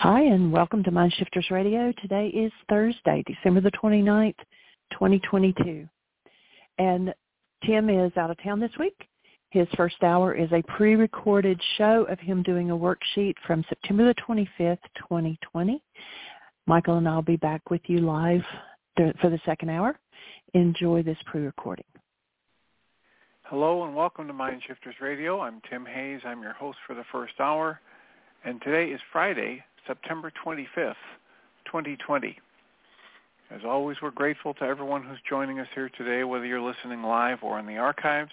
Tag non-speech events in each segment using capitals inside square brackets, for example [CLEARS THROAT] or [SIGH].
Hi, and welcome to Mind Shifters Radio. Today is Thursday, December the 29th, 2022. And Tim is out of town this week. His first hour is a pre-recorded show of him doing a worksheet from September the 25th, 2020. Michael and I will be back with you live for the second hour. Enjoy this pre-recording. Hello and welcome to Mind Shifters Radio. I'm Tim Hayes. I'm your host for the first hour. And today is Friday, September 25th, 2020. As always, we're grateful to everyone who's joining us here today, whether you're listening live or in the archives,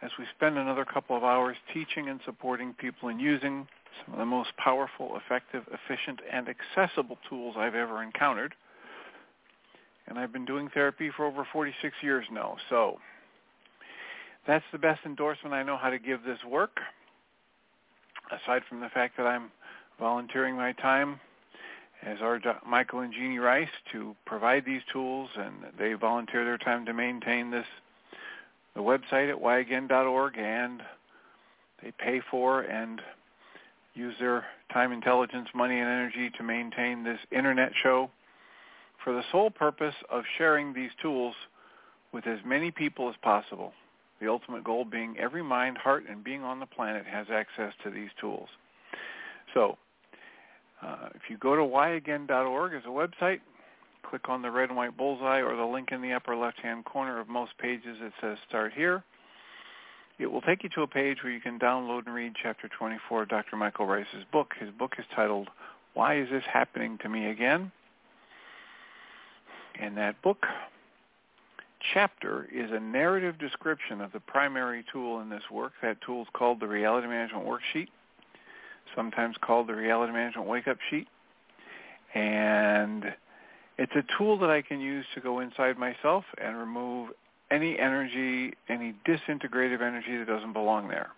as we spend another couple of hours teaching and supporting people in using some of the most powerful, effective, efficient, and accessible tools I've ever encountered. And I've been doing therapy for over 46 years now, so that's the best endorsement I know how to give this work, aside from the fact that I'm volunteering my time as our Michael and Jeanie Ryce to provide these tools, and they volunteer their time to maintain this the website at whyagain.org, and they pay for and use their time, intelligence, money, and energy to maintain this internet show for the sole purpose of sharing these tools with as many people as possible. The ultimate goal being every mind, heart, and being on the planet has access to these tools. So uh, if you go to whyagain.org as a website, click on the red and white bullseye or the link in the upper left-hand corner of most pages that says Start Here. It will take you to a page where you can download and read Chapter 24 of Dr. Michael Ryce's book. His book is titled, Why Is This Happening to Me Again? And that book chapter is a narrative description of the primary tool in this work. That tool is called the Reality Management Worksheet sometimes called the Reality Management Wake Up Sheet. And it's a tool that I can use to go inside myself and remove any energy, any disintegrative energy that doesn't belong there.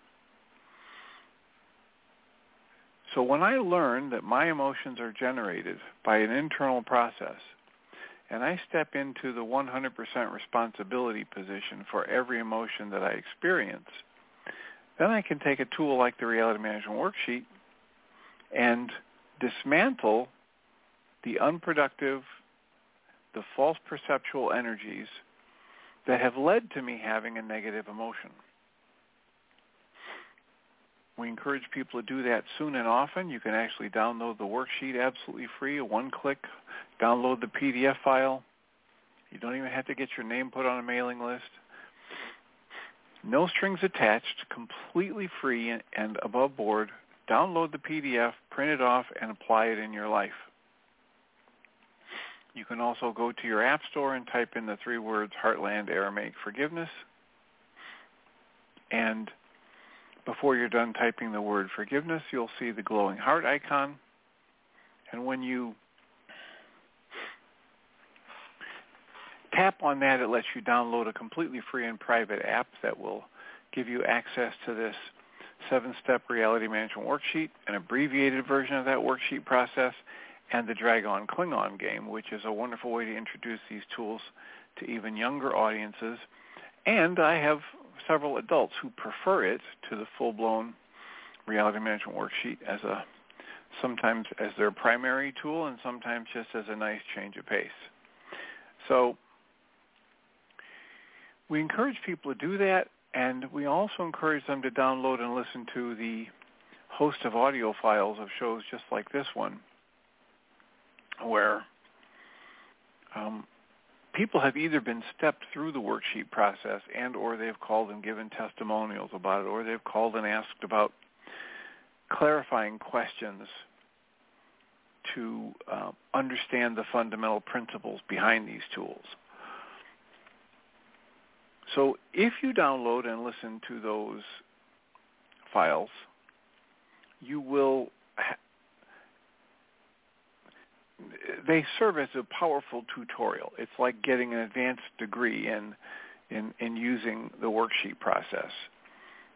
So when I learn that my emotions are generated by an internal process, and I step into the 100% responsibility position for every emotion that I experience, then I can take a tool like the Reality Management Worksheet and dismantle the unproductive, the false perceptual energies that have led to me having a negative emotion. We encourage people to do that soon and often. You can actually download the worksheet absolutely free, one-click, download the PDF file. You don't even have to get your name put on a mailing list. No strings attached, completely free and above board download the PDF, print it off, and apply it in your life. You can also go to your app store and type in the three words Heartland Aramaic Forgiveness. And before you're done typing the word forgiveness, you'll see the glowing heart icon. And when you tap on that, it lets you download a completely free and private app that will give you access to this seven-step reality management worksheet, an abbreviated version of that worksheet process, and the Dragon Klingon game, which is a wonderful way to introduce these tools to even younger audiences. And I have several adults who prefer it to the full-blown reality management worksheet as a sometimes as their primary tool and sometimes just as a nice change of pace. So we encourage people to do that And we also encourage them to download and listen to the host of audio files of shows just like this one, where um, people have either been stepped through the worksheet process and or they've called and given testimonials about it, or they've called and asked about clarifying questions to uh, understand the fundamental principles behind these tools. So if you download and listen to those files, you will ha- they serve as a powerful tutorial. It's like getting an advanced degree in in, in using the worksheet process.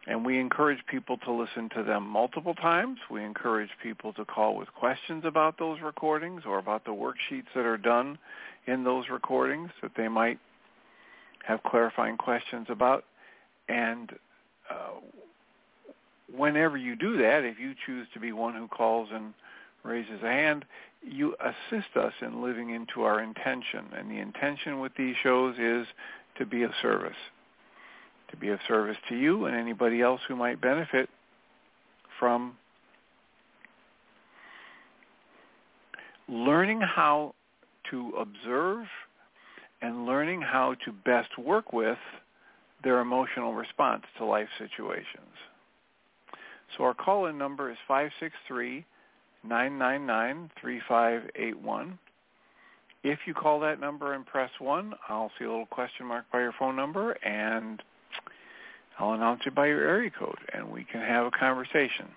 And we encourage people to listen to them multiple times. We encourage people to call with questions about those recordings or about the worksheets that are done in those recordings that they might have clarifying questions about. And uh, whenever you do that, if you choose to be one who calls and raises a hand, you assist us in living into our intention. And the intention with these shows is to be of service, to be of service to you and anybody else who might benefit from learning how to observe and learning how to best work with their emotional response to life situations. So our call-in number is 563-999-3581. If you call that number and press 1, I'll see a little question mark by your phone number and I'll announce it by your area code and we can have a conversation.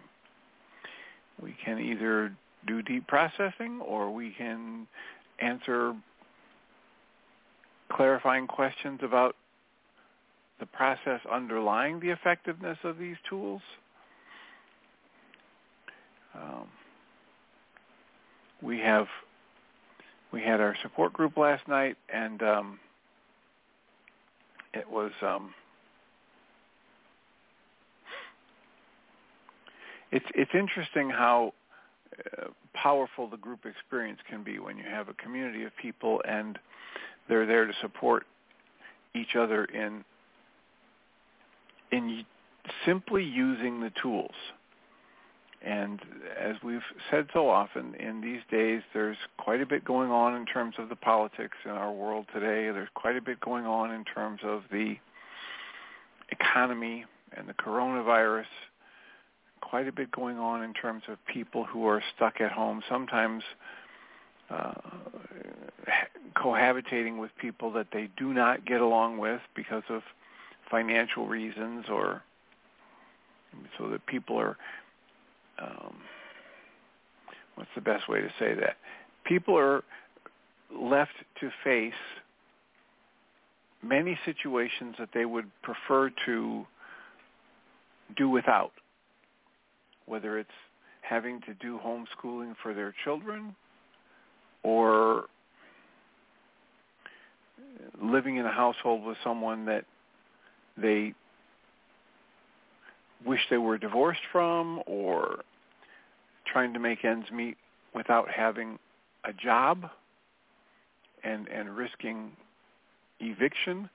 We can either do deep processing or we can answer clarifying questions about the process underlying the effectiveness of these tools. Um, we have we had our support group last night, and um, it was um, it's it's interesting how uh, powerful the group experience can be when you have a community of people and they're there to support each other in in simply using the tools. And as we've said so often, in these days, there's quite a bit going on in terms of the politics in our world today. There's quite a bit going on in terms of the economy and the coronavirus. Quite a bit going on in terms of people who are stuck at home, sometimes uh, cohabitating with people that they do not get along with because of financial reasons or so that people are um, what's the best way to say that? People are left to face many situations that they would prefer to do without whether it's having to do homeschooling for their children or living in a household with someone that they wish they were divorced from or trying to make ends meet without having a job and and risking eviction.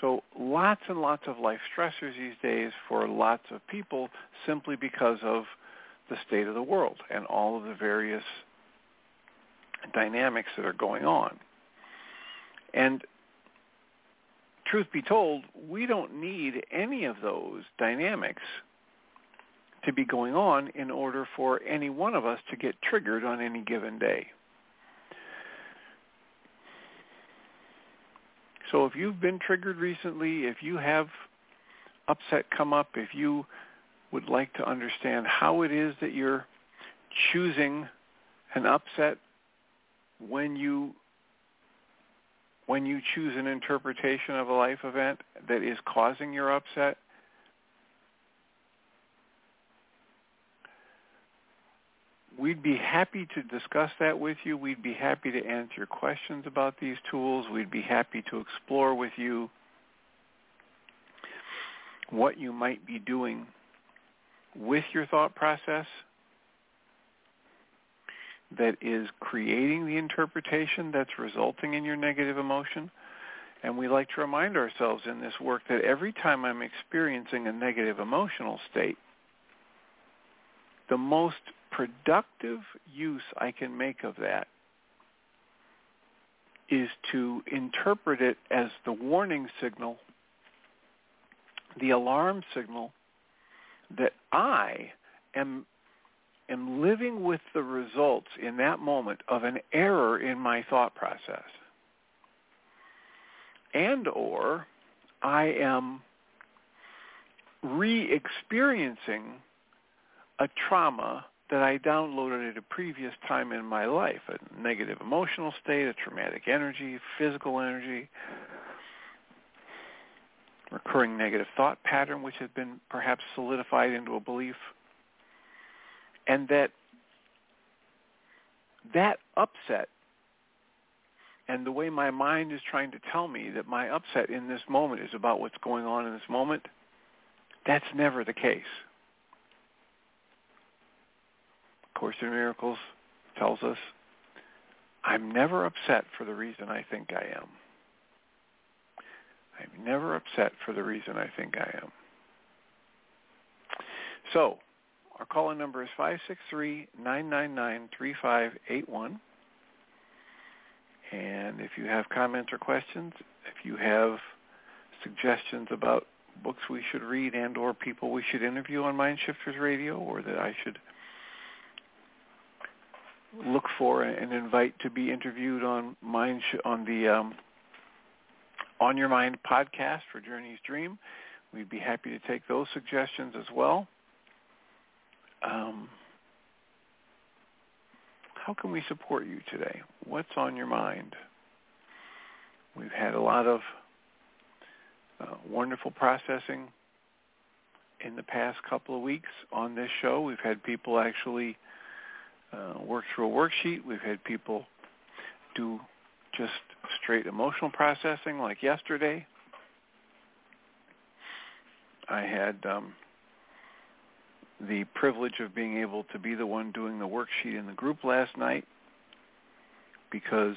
So lots and lots of life stressors these days for lots of people simply because of the state of the world and all of the various dynamics that are going on. And truth be told, we don't need any of those dynamics to be going on in order for any one of us to get triggered on any given day. So if you've been triggered recently, if you have upset come up, if you would like to understand how it is that you're choosing an upset when you when you choose an interpretation of a life event that is causing your upset, we'd be happy to discuss that with you. We'd be happy to answer your questions about these tools. We'd be happy to explore with you what you might be doing with your thought process that is creating the interpretation that's resulting in your negative emotion. And we like to remind ourselves in this work that every time I'm experiencing a negative emotional state, the most productive use I can make of that is to interpret it as the warning signal, the alarm signal that I am am living with the results in that moment of an error in my thought process. And or I am re-experiencing a trauma that I downloaded at a previous time in my life, a negative emotional state, a traumatic energy, physical energy, recurring negative thought pattern which has been perhaps solidified into a belief, and that that upset and the way my mind is trying to tell me that my upset in this moment is about what's going on in this moment, that's never the case. Course in Miracles tells us, I'm never upset for the reason I think I am. I'm never upset for the reason I think I am. So, our call-in number is 563-999-3581. And if you have comments or questions, if you have suggestions about books we should read and or people we should interview on Mind Shifters Radio or that I should look for and invite to be interviewed on Mind on the um, On Your Mind podcast for Journey's Dream. We'd be happy to take those suggestions as well. Um, how can we support you today? What's on your mind? We've had a lot of uh, wonderful processing in the past couple of weeks on this show. We've had people actually uh, work through a worksheet. We've had people do just straight emotional processing like yesterday. I had um, the privilege of being able to be the one doing the worksheet in the group last night because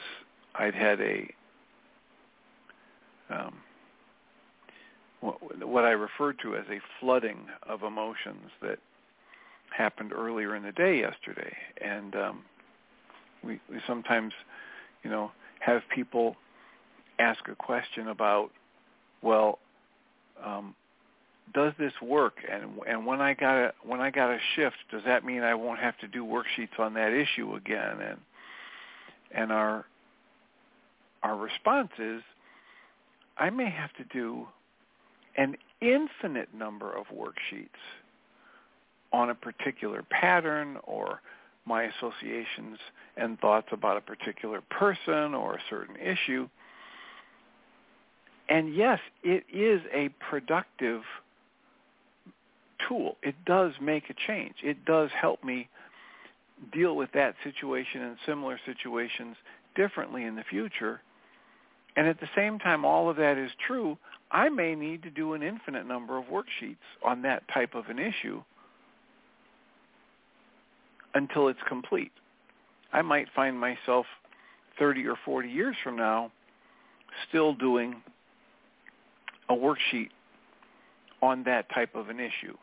I'd had a um, what I referred to as a flooding of emotions that happened earlier in the day yesterday, and um, we, we sometimes, you know, have people ask a question about, well, um, does this work? And and when I got a when I got a shift, does that mean I won't have to do worksheets on that issue again? And and our our response is, I may have to do an infinite number of worksheets on a particular pattern or my associations and thoughts about a particular person or a certain issue. And yes, it is a productive tool. It does make a change. It does help me deal with that situation and similar situations differently in the future. And at the same time, all of that is true. I may need to do an infinite number of worksheets on that type of an issue until it's complete. I might find myself 30 or 40 years from now still doing a worksheet on that type of an issue.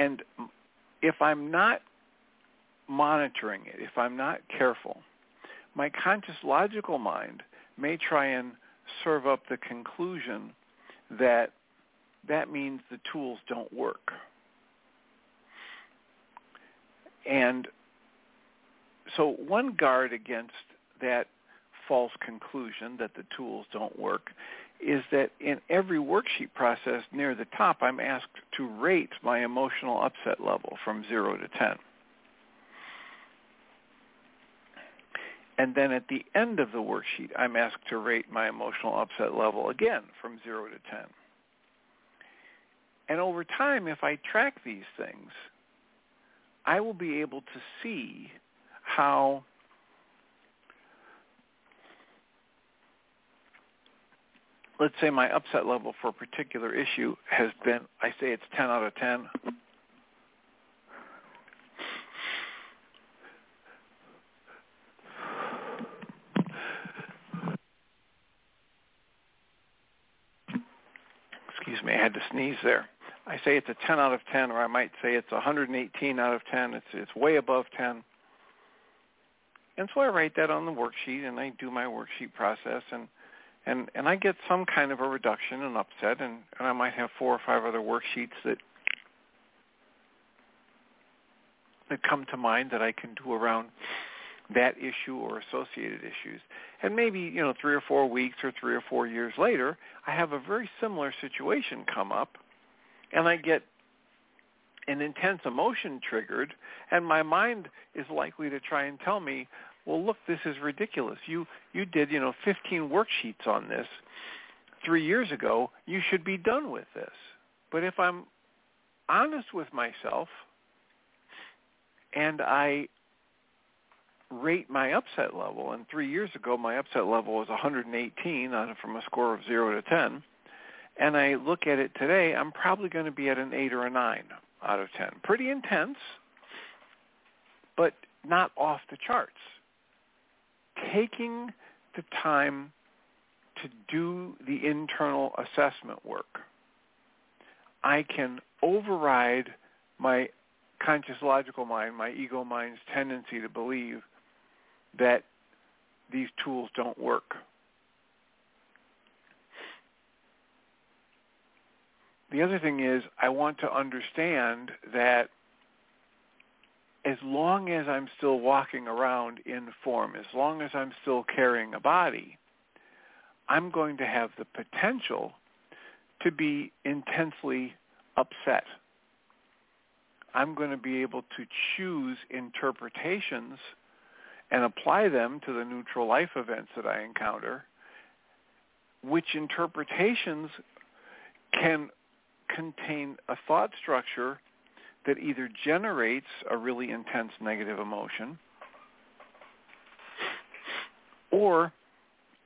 And if I'm not monitoring it, if I'm not careful, my conscious logical mind may try and serve up the conclusion that that means the tools don't work. And so one guard against that false conclusion that the tools don't work is that in every worksheet process near the top, I'm asked to rate my emotional upset level from 0 to 10. And then at the end of the worksheet, I'm asked to rate my emotional upset level again from 0 to 10. And over time, if I track these things, I will be able to see how let's say my upset level for a particular issue has been, I say it's 10 out of 10. Excuse me, I had to sneeze there. I say it's a 10 out of 10, or I might say it's 118 out of 10. It's, it's way above 10. And so I write that on the worksheet, and I do my worksheet process, and – and and I get some kind of a reduction and upset, and and I might have four or five other worksheets that that come to mind that I can do around that issue or associated issues. And maybe, you know, three or four weeks or three or four years later, I have a very similar situation come up and I get an intense emotion triggered and my mind is likely to try and tell me, well, look, this is ridiculous. You you did, you know, 15 worksheets on this 3 years ago. You should be done with this. But if I'm honest with myself and I rate my upset level, and three years ago my upset level was 118 on, from a score of 0 to 10, and I look at it today, I'm probably going to be at an 8 or a 9 out of 10. Pretty intense, but not off the charts. Taking the time to do the internal assessment work, I can override my conscious logical mind, my ego mind's tendency to believe that these tools don't work. The other thing is I want to understand that as long as I'm still walking around in form, as long as I'm still carrying a body, I'm going to have the potential to be intensely upset. I'm going to be able to choose interpretations and apply them to the neutral life events that I encounter, which interpretations can contain a thought structure that either generates a really intense negative emotion or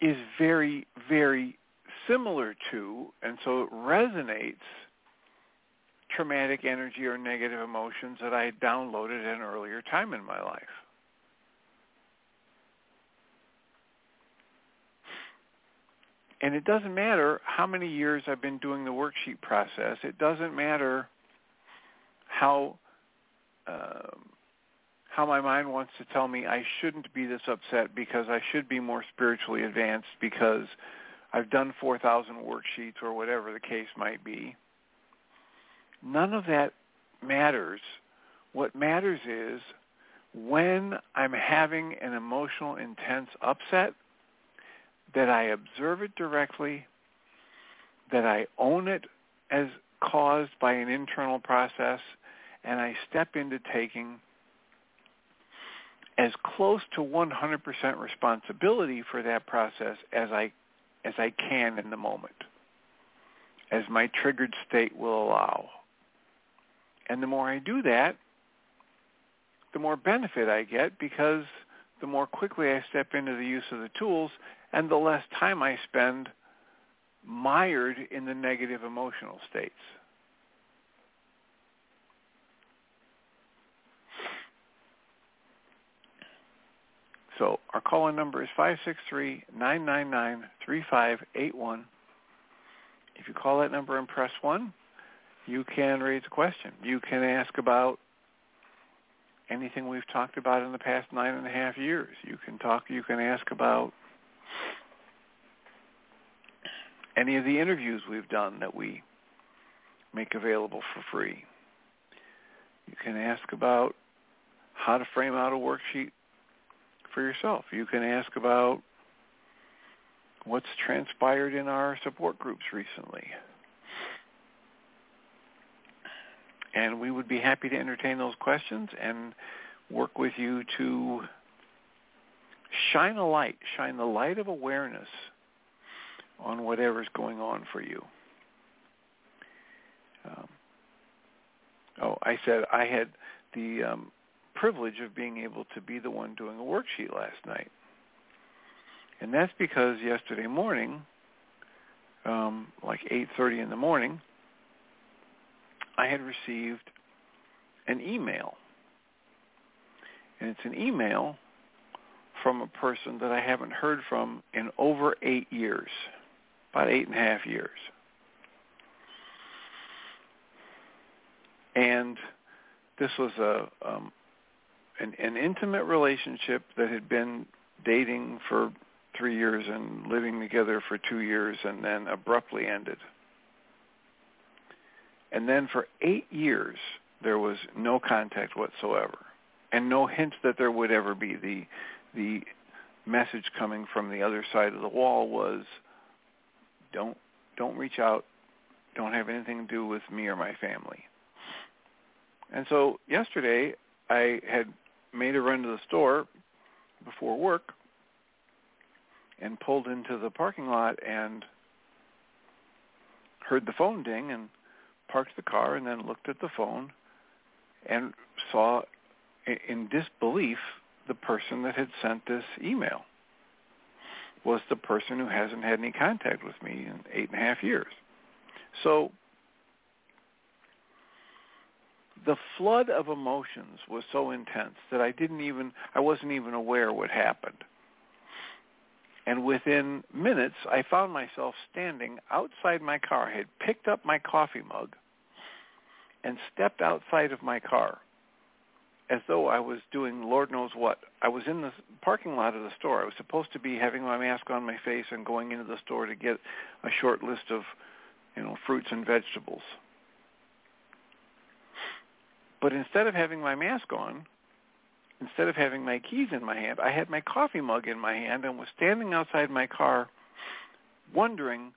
is very, very similar to, and so it resonates traumatic energy or negative emotions that I had downloaded at an earlier time in my life. And it doesn't matter how many years I've been doing the worksheet process. It doesn't matter how um, how my mind wants to tell me I shouldn't be this upset because I should be more spiritually advanced because I've done 4,000 worksheets or whatever the case might be. None of that matters. What matters is when I'm having an emotional intense upset, that I observe it directly, that I own it as caused by an internal process, and I step into taking as close to 100% responsibility for that process as I as I can in the moment, as my triggered state will allow. And the more I do that, the more benefit I get because the more quickly I step into the use of the tools and the less time I spend mired in the negative emotional states. So our call-in number is 563-999-3581. If you call that number and press 1, you can raise a question. You can ask about anything we've talked about in the past nine and a half years. You can talk, you can ask about any of the interviews we've done that we make available for free. You can ask about how to frame out a worksheet for yourself. You can ask about what's transpired in our support groups recently. And we would be happy to entertain those questions and work with you to shine a light, shine the light of awareness on whatever's going on for you. Um, oh, I said I had the um, privilege of being able to be the one doing a worksheet last night. And that's because yesterday morning, um, like 8.30 in the morning, I had received an email. And it's an email from a person that I haven't heard from in over eight years, about eight and a half years. and this was a um, an, an intimate relationship that had been dating for three years and living together for two years and then abruptly ended. And then for eight years, there was no contact whatsoever and no hint that there would ever be. The, the message coming from the other side of the wall was, don't, don't reach out. Don't have anything to do with me or my family. And so yesterday, I had made a run to the store before work and pulled into the parking lot and heard the phone ding and parked the car and then looked at the phone and saw in disbelief the person that had sent this email was the person who hasn't had any contact with me in eight and a half years. So the flood of emotions was so intense that I didn't even I wasn't even aware what happened. And within minutes, I found myself standing outside my car. I had picked up my coffee mug and stepped outside of my car as though I was doing Lord knows what. I was in the parking lot of the store. I was supposed to be having my mask on my face and going into the store to get a short list of, you know, fruits and vegetables. But instead of having my mask on, instead of having my keys in my hand, I had my coffee mug in my hand and was standing outside my car wondering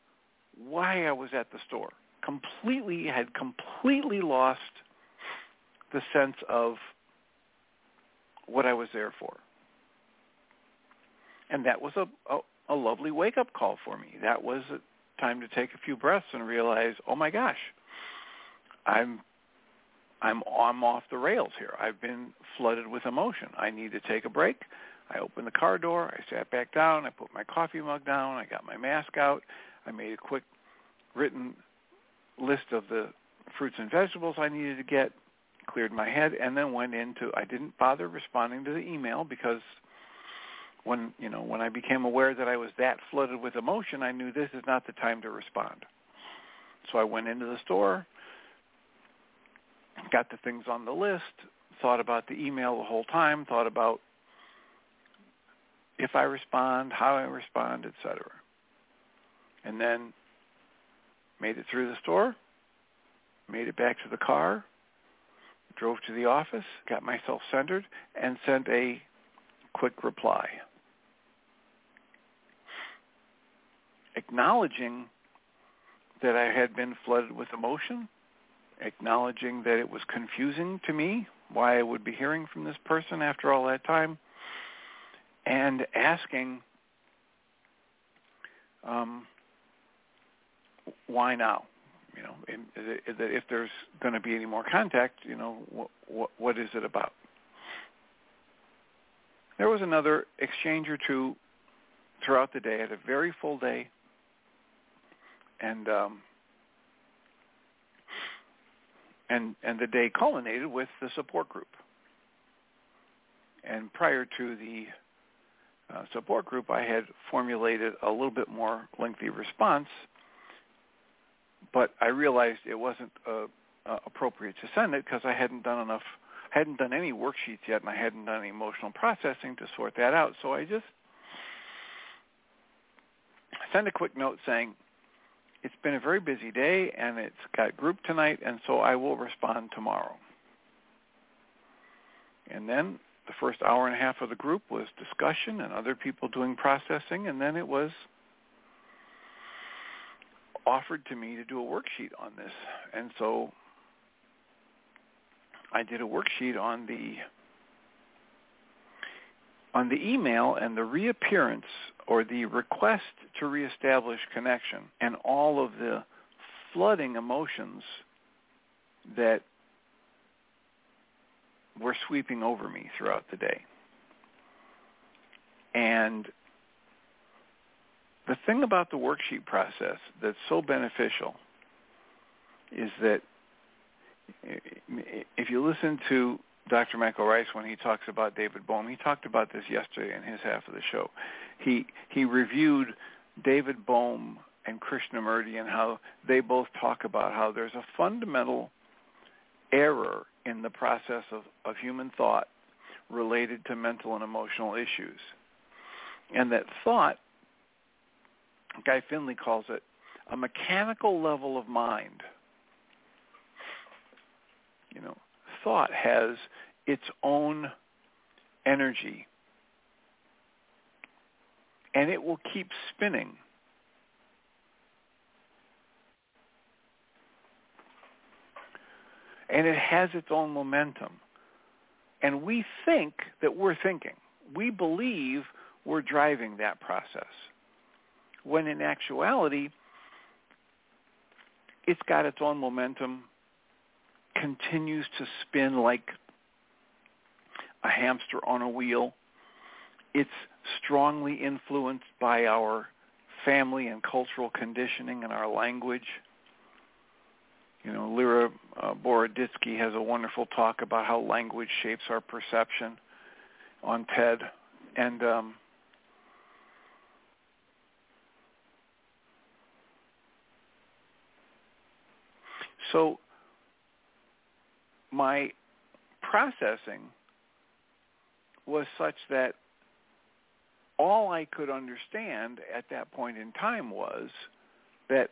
why I was at the store. Completely had completely lost the sense of what I was there for. And that was a, a, a lovely wake-up call for me. That was a time to take a few breaths and realize, oh my gosh, I'm I'm I'm off the rails here. I've been flooded with emotion. I need to take a break. I opened the car door. I sat back down. I put my coffee mug down. I got my mask out. I made a quick written list of the fruits and vegetables I needed to get, cleared my head, and then went into. I didn't bother responding to the email because when you know when I became aware that I was that flooded with emotion, I knew this is not the time to respond. So I went into the store, got the things on the list, thought about the email the whole time, thought about if I respond, how I respond, etc. And then made it through the store, made it back to the car, drove to the office, got myself centered, and sent a quick reply. Acknowledging that I had been flooded with emotion acknowledging that it was confusing to me why I would be hearing from this person after all that time, and asking, um, why now? You know, that if there's going to be any more contact, you know, what, what, what is it about? There was another exchange or two throughout the day. I had a very full day, and um, and and the day culminated with the support group. And prior to the uh, support group, I had formulated a little bit more lengthy response, but I realized it wasn't uh, uh, appropriate to send it because I hadn't done enough, hadn't done any worksheets yet, and I hadn't done any emotional processing to sort that out. So I just sent a quick note saying, it's been a very busy day and it's got group tonight and so I will respond tomorrow. And then the first hour and a half of the group was discussion and other people doing processing and then it was offered to me to do a worksheet on this. And so I did a worksheet on the on the email and the reappearance or the request to reestablish connection and all of the flooding emotions that were sweeping over me throughout the day. And the thing about the worksheet process that's so beneficial is that if you listen to Dr. Michael Ryce when he talks about David Bohm. He talked about this yesterday in his half of the show. He he reviewed David Bohm and Krishnamurti and how they both talk about how there's a fundamental error in the process of, of human thought related to mental and emotional issues. And that thought, Guy Finley calls it a mechanical level of mind. You know, thought has its own energy. And it will keep spinning. And it has its own momentum. And we think that we're thinking. We believe we're driving that process. When in actuality, it's got its own momentum, continues to spin like a hamster on a wheel. It's strongly influenced by our family and cultural conditioning and our language. You know, Lera uh, Boroditsky has a wonderful talk about how language shapes our perception on TED. And um, so my processing was such that all I could understand at that point in time was that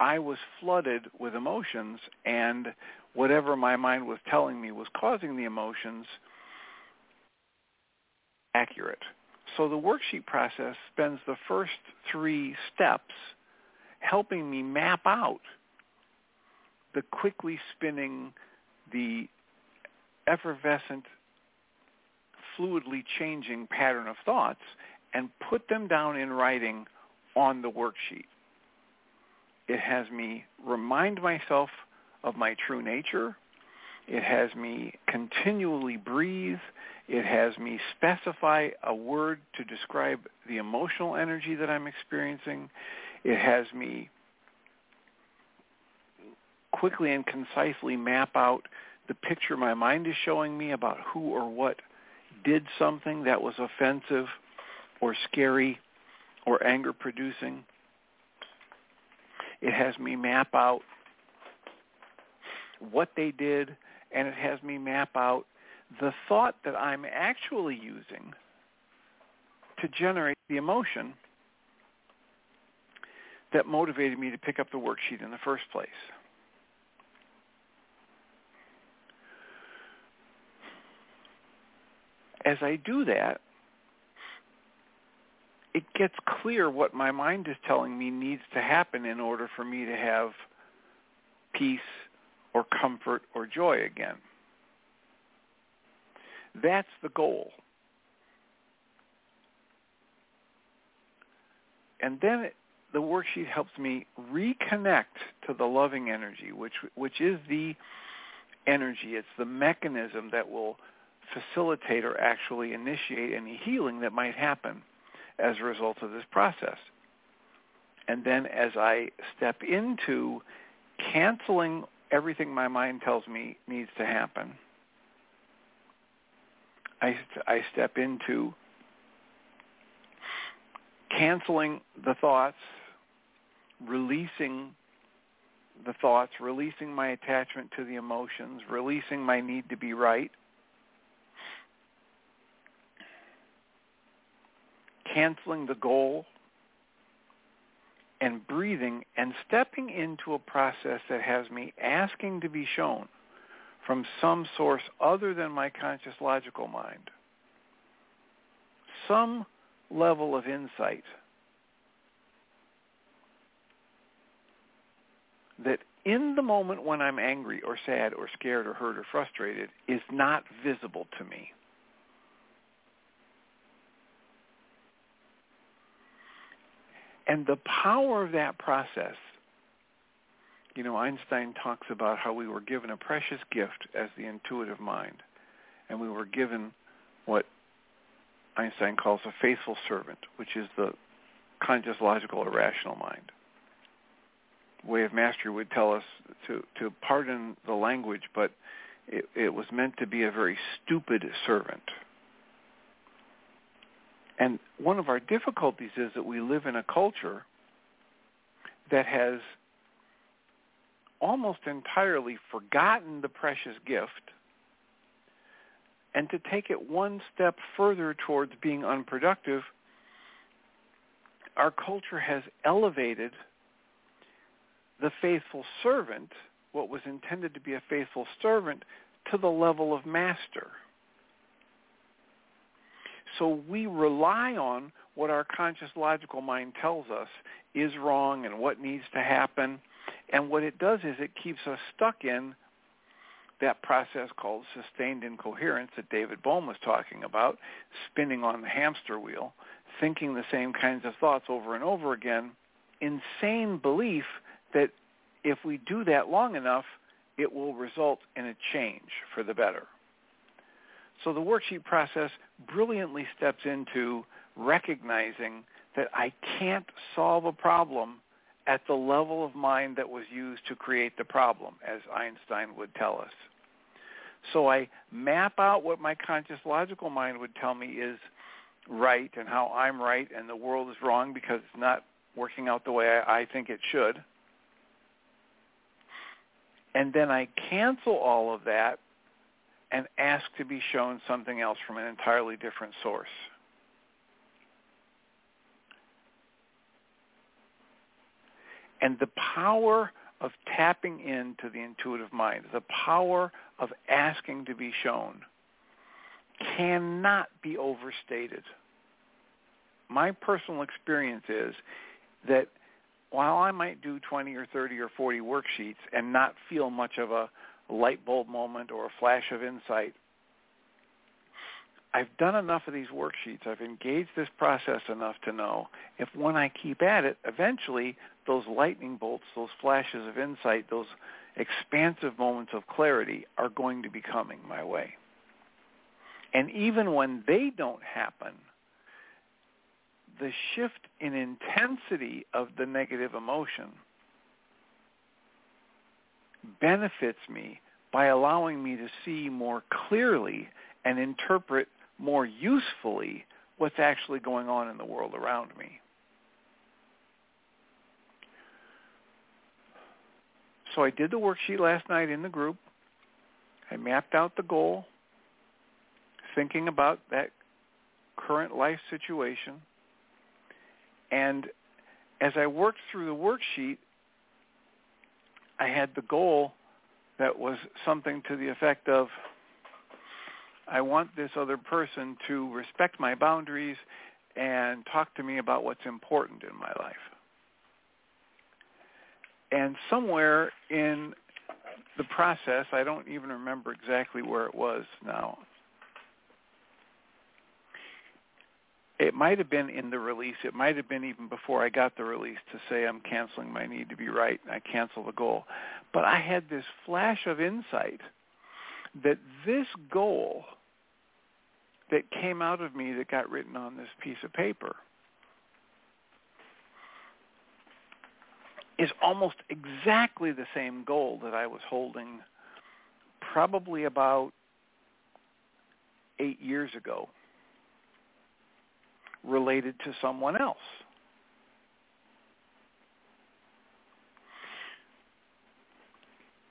I was flooded with emotions and whatever my mind was telling me was causing the emotions accurate. So the worksheet process spends the first three steps helping me map out the quickly spinning, the effervescent fluidly changing pattern of thoughts and put them down in writing on the worksheet. It has me remind myself of my true nature. It has me continually breathe. It has me specify a word to describe the emotional energy that I'm experiencing. It has me quickly and concisely map out the picture my mind is showing me about who or what did something that was offensive or scary or anger producing. It has me map out what they did and it has me map out the thought that I'm actually using to generate the emotion that motivated me to pick up the worksheet in the first place. As I do that, it gets clear what my mind is telling me needs to happen in order for me to have peace or comfort or joy again. That's the goal. And then it, the worksheet helps me reconnect to the loving energy, which which is the energy. It's the mechanism that will facilitate or actually initiate any healing that might happen as a result of this process. And then as I step into canceling everything my mind tells me needs to happen, I, I step into canceling the thoughts, releasing the thoughts, releasing my attachment to the emotions, releasing my need to be right, canceling the goal and breathing and stepping into a process that has me asking to be shown from some source other than my conscious logical mind some level of insight that in the moment when I'm angry or sad or scared or hurt or frustrated is not visible to me. And the power of that process, you know, Einstein talks about how we were given a precious gift as the intuitive mind. And we were given what Einstein calls a faithful servant, which is the conscious, logical, or rational mind. Way of Mastery would tell us to, to pardon the language, but it, it was meant to be a very stupid servant and one of our difficulties is that we live in a culture that has almost entirely forgotten the precious gift and to take it one step further towards being unproductive, our culture has elevated the faithful servant, what was intended to be a faithful servant, to the level of master. So we rely on what our conscious logical mind tells us is wrong and what needs to happen. And what it does is it keeps us stuck in that process called sustained incoherence that David Bohm was talking about, spinning on the hamster wheel, thinking the same kinds of thoughts over and over again, insane belief that if we do that long enough, it will result in a change for the better. So the worksheet process brilliantly steps into recognizing that I can't solve a problem at the level of mind that was used to create the problem, as Einstein would tell us. So I map out what my conscious logical mind would tell me is right and how I'm right and the world is wrong because it's not working out the way I, think it should. And then I cancel all of that and ask to be shown something else from an entirely different source. And the power of tapping into the intuitive mind, the power of asking to be shown, cannot be overstated. My personal experience is that while I might do 20 or 30 or 40 worksheets and not feel much of a light bulb moment or a flash of insight, I've done enough of these worksheets, I've engaged this process enough to know if when I keep at it, eventually those lightning bolts, those flashes of insight, those expansive moments of clarity are going to be coming my way. And even when they don't happen, the shift in intensity of the negative emotion benefits me by allowing me to see more clearly and interpret more usefully what's actually going on in the world around me. So I did the worksheet last night in the group. I mapped out the goal, thinking about that current life situation. And as I worked through the worksheet, I had the goal that was something to the effect of I want this other person to respect my boundaries and talk to me about what's important in my life. And somewhere in the process, I don't even remember exactly where it was now. It might have been in the release. It might have been even before I got the release to say I'm canceling my need to be right. And I cancel the goal. But I had this flash of insight that this goal that came out of me that got written on this piece of paper is almost exactly the same goal that I was holding probably about eight years ago related to someone else.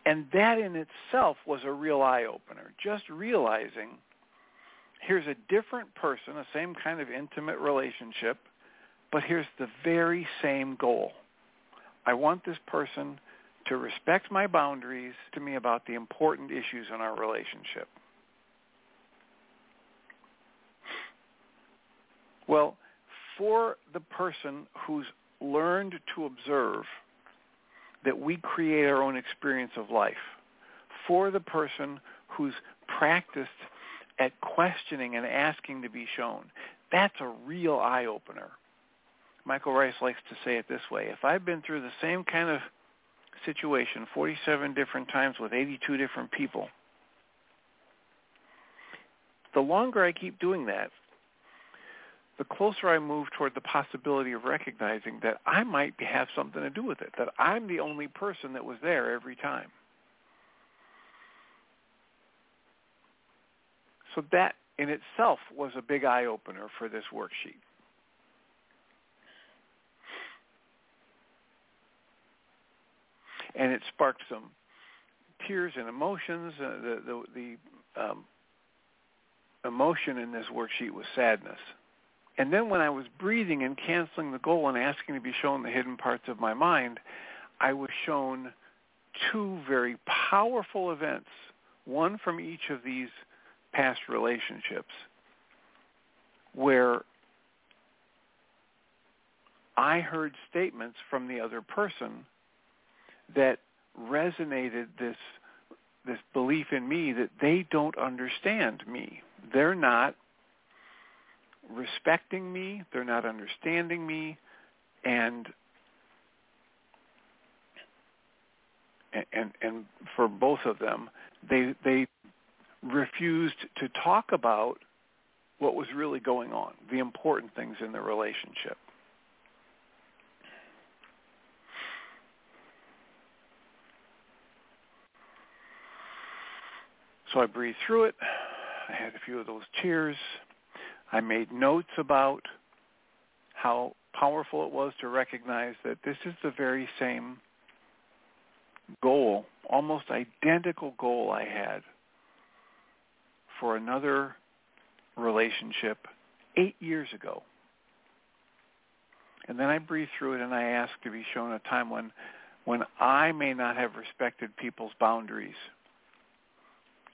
And that in itself was a real eye-opener, just realizing here's a different person, a same kind of intimate relationship, but here's the very same goal. I want this person to respect my boundaries to me about the important issues in our relationship. Well, for the person who's learned to observe that we create our own experience of life, for the person who's practiced at questioning and asking to be shown, that's a real eye-opener. Michael Ryce likes to say it this way. If I've been through the same kind of situation 47 different times with 82 different people, the longer I keep doing that, the closer I move toward the possibility of recognizing that I might have something to do with it, that I'm the only person that was there every time. So that in itself was a big eye-opener for this worksheet. and it sparked some tears and emotions. Uh, the the, the um, emotion in this worksheet was sadness. And then when I was breathing and canceling the goal and asking to be shown the hidden parts of my mind, I was shown two very powerful events, one from each of these past relationships, where I heard statements from the other person that resonated this this belief in me that they don't understand me. They're not respecting me, they're not understanding me, and and and for both of them, they they refused to talk about what was really going on, the important things in the relationship. So I breathed through it. I had a few of those tears. I made notes about how powerful it was to recognize that this is the very same goal, almost identical goal I had for another relationship eight years ago. And then I breathed through it and I asked to be shown a time when when I may not have respected people's boundaries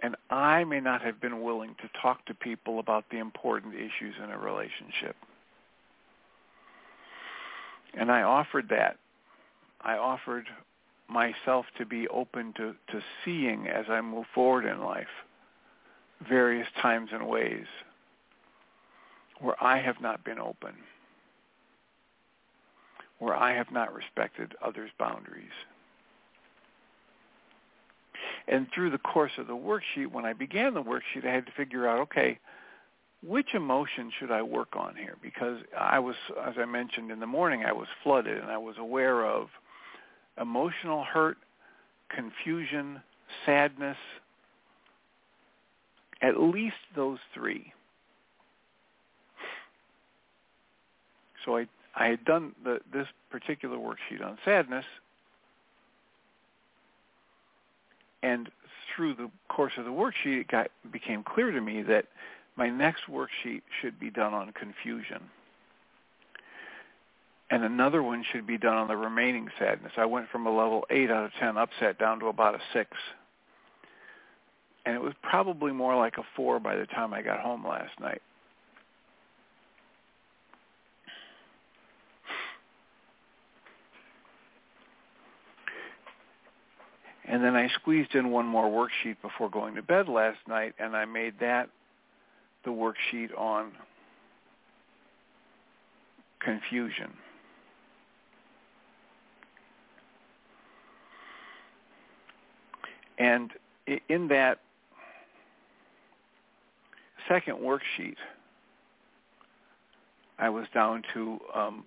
and I may not have been willing to talk to people about the important issues in a relationship. And I offered that. I offered myself to be open to, to seeing as I move forward in life various times and ways where I have not been open, where I have not respected others' boundaries. And through the course of the worksheet, when I began the worksheet, I had to figure out, okay, which emotion should I work on here? Because I was, as I mentioned in the morning, I was flooded and I was aware of emotional hurt, confusion, sadness, at least those three. So I, I had done the, this particular worksheet on sadness, And through the course of the worksheet, it got, became clear to me that my next worksheet should be done on confusion. And another one should be done on the remaining sadness. I went from a level 8 out of 10 upset down to about a 6. And it was probably more like a 4 by the time I got home last night. And then I squeezed in one more worksheet before going to bed last night, and I made that the worksheet on confusion. And in that second worksheet, I was down to, um,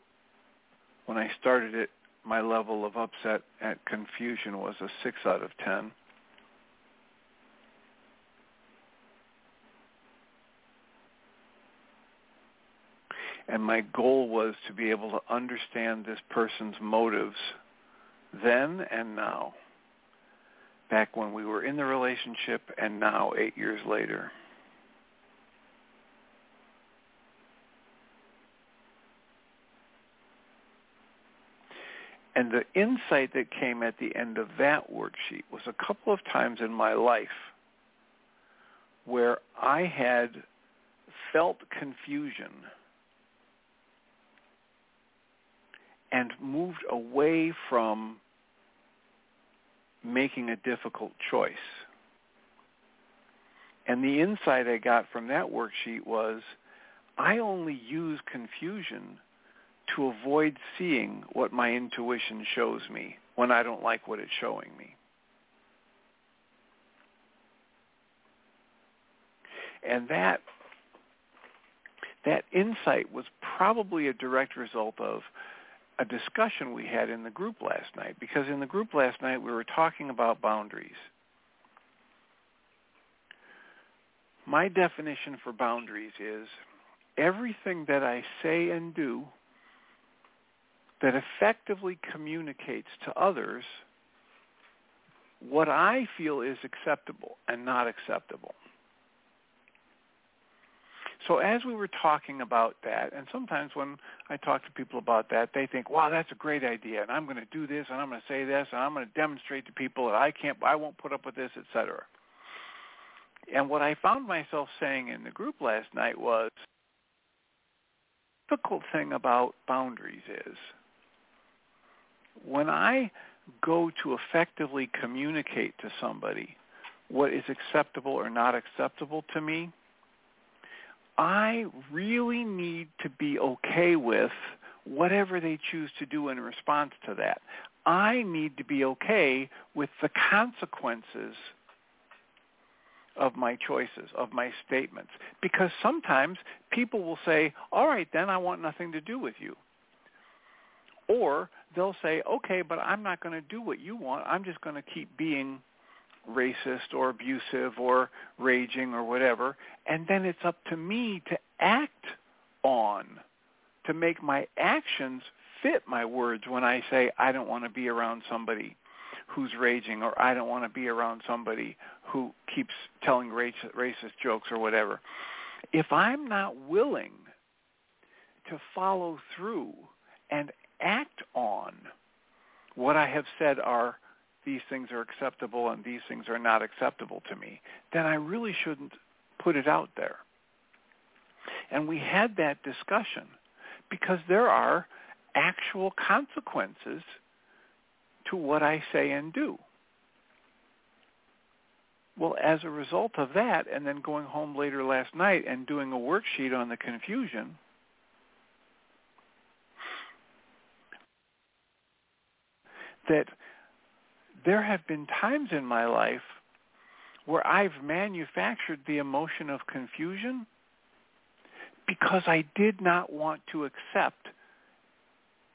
when I started it, my level of upset and confusion was a 6 out of 10. And my goal was to be able to understand this person's motives then and now, back when we were in the relationship and now eight years later. And the insight that came at the end of that worksheet was a couple of times in my life where I had felt confusion and moved away from making a difficult choice. And the insight I got from that worksheet was I only use confusion to avoid seeing what my intuition shows me when I don't like what it's showing me. And that that insight was probably a direct result of a discussion we had in the group last night because in the group last night we were talking about boundaries. My definition for boundaries is everything that I say and do that effectively communicates to others what I feel is acceptable and not acceptable. So as we were talking about that, and sometimes when I talk to people about that, they think, "Wow, that's a great idea, and I'm going to do this, and I'm going to say this, and I'm going to demonstrate to people that I can't, I won't put up with this, etc." And what I found myself saying in the group last night was, the difficult thing about boundaries is when I go to effectively communicate to somebody what is acceptable or not acceptable to me, I really need to be okay with whatever they choose to do in response to that. I need to be okay with the consequences of my choices, of my statements. Because sometimes people will say, all right, then I want nothing to do with you. Or they'll say, okay, but I'm not going to do what you want. I'm just going to keep being racist or abusive or raging or whatever. And then it's up to me to act on, to make my actions fit my words when I say I don't want to be around somebody who's raging or I don't want to be around somebody who keeps telling racist jokes or whatever. If I'm not willing to follow through and act on what I have said are these things are acceptable and these things are not acceptable to me, then I really shouldn't put it out there. And we had that discussion because there are actual consequences to what I say and do. Well, as a result of that, and then going home later last night and doing a worksheet on the confusion, that there have been times in my life where I've manufactured the emotion of confusion because I did not want to accept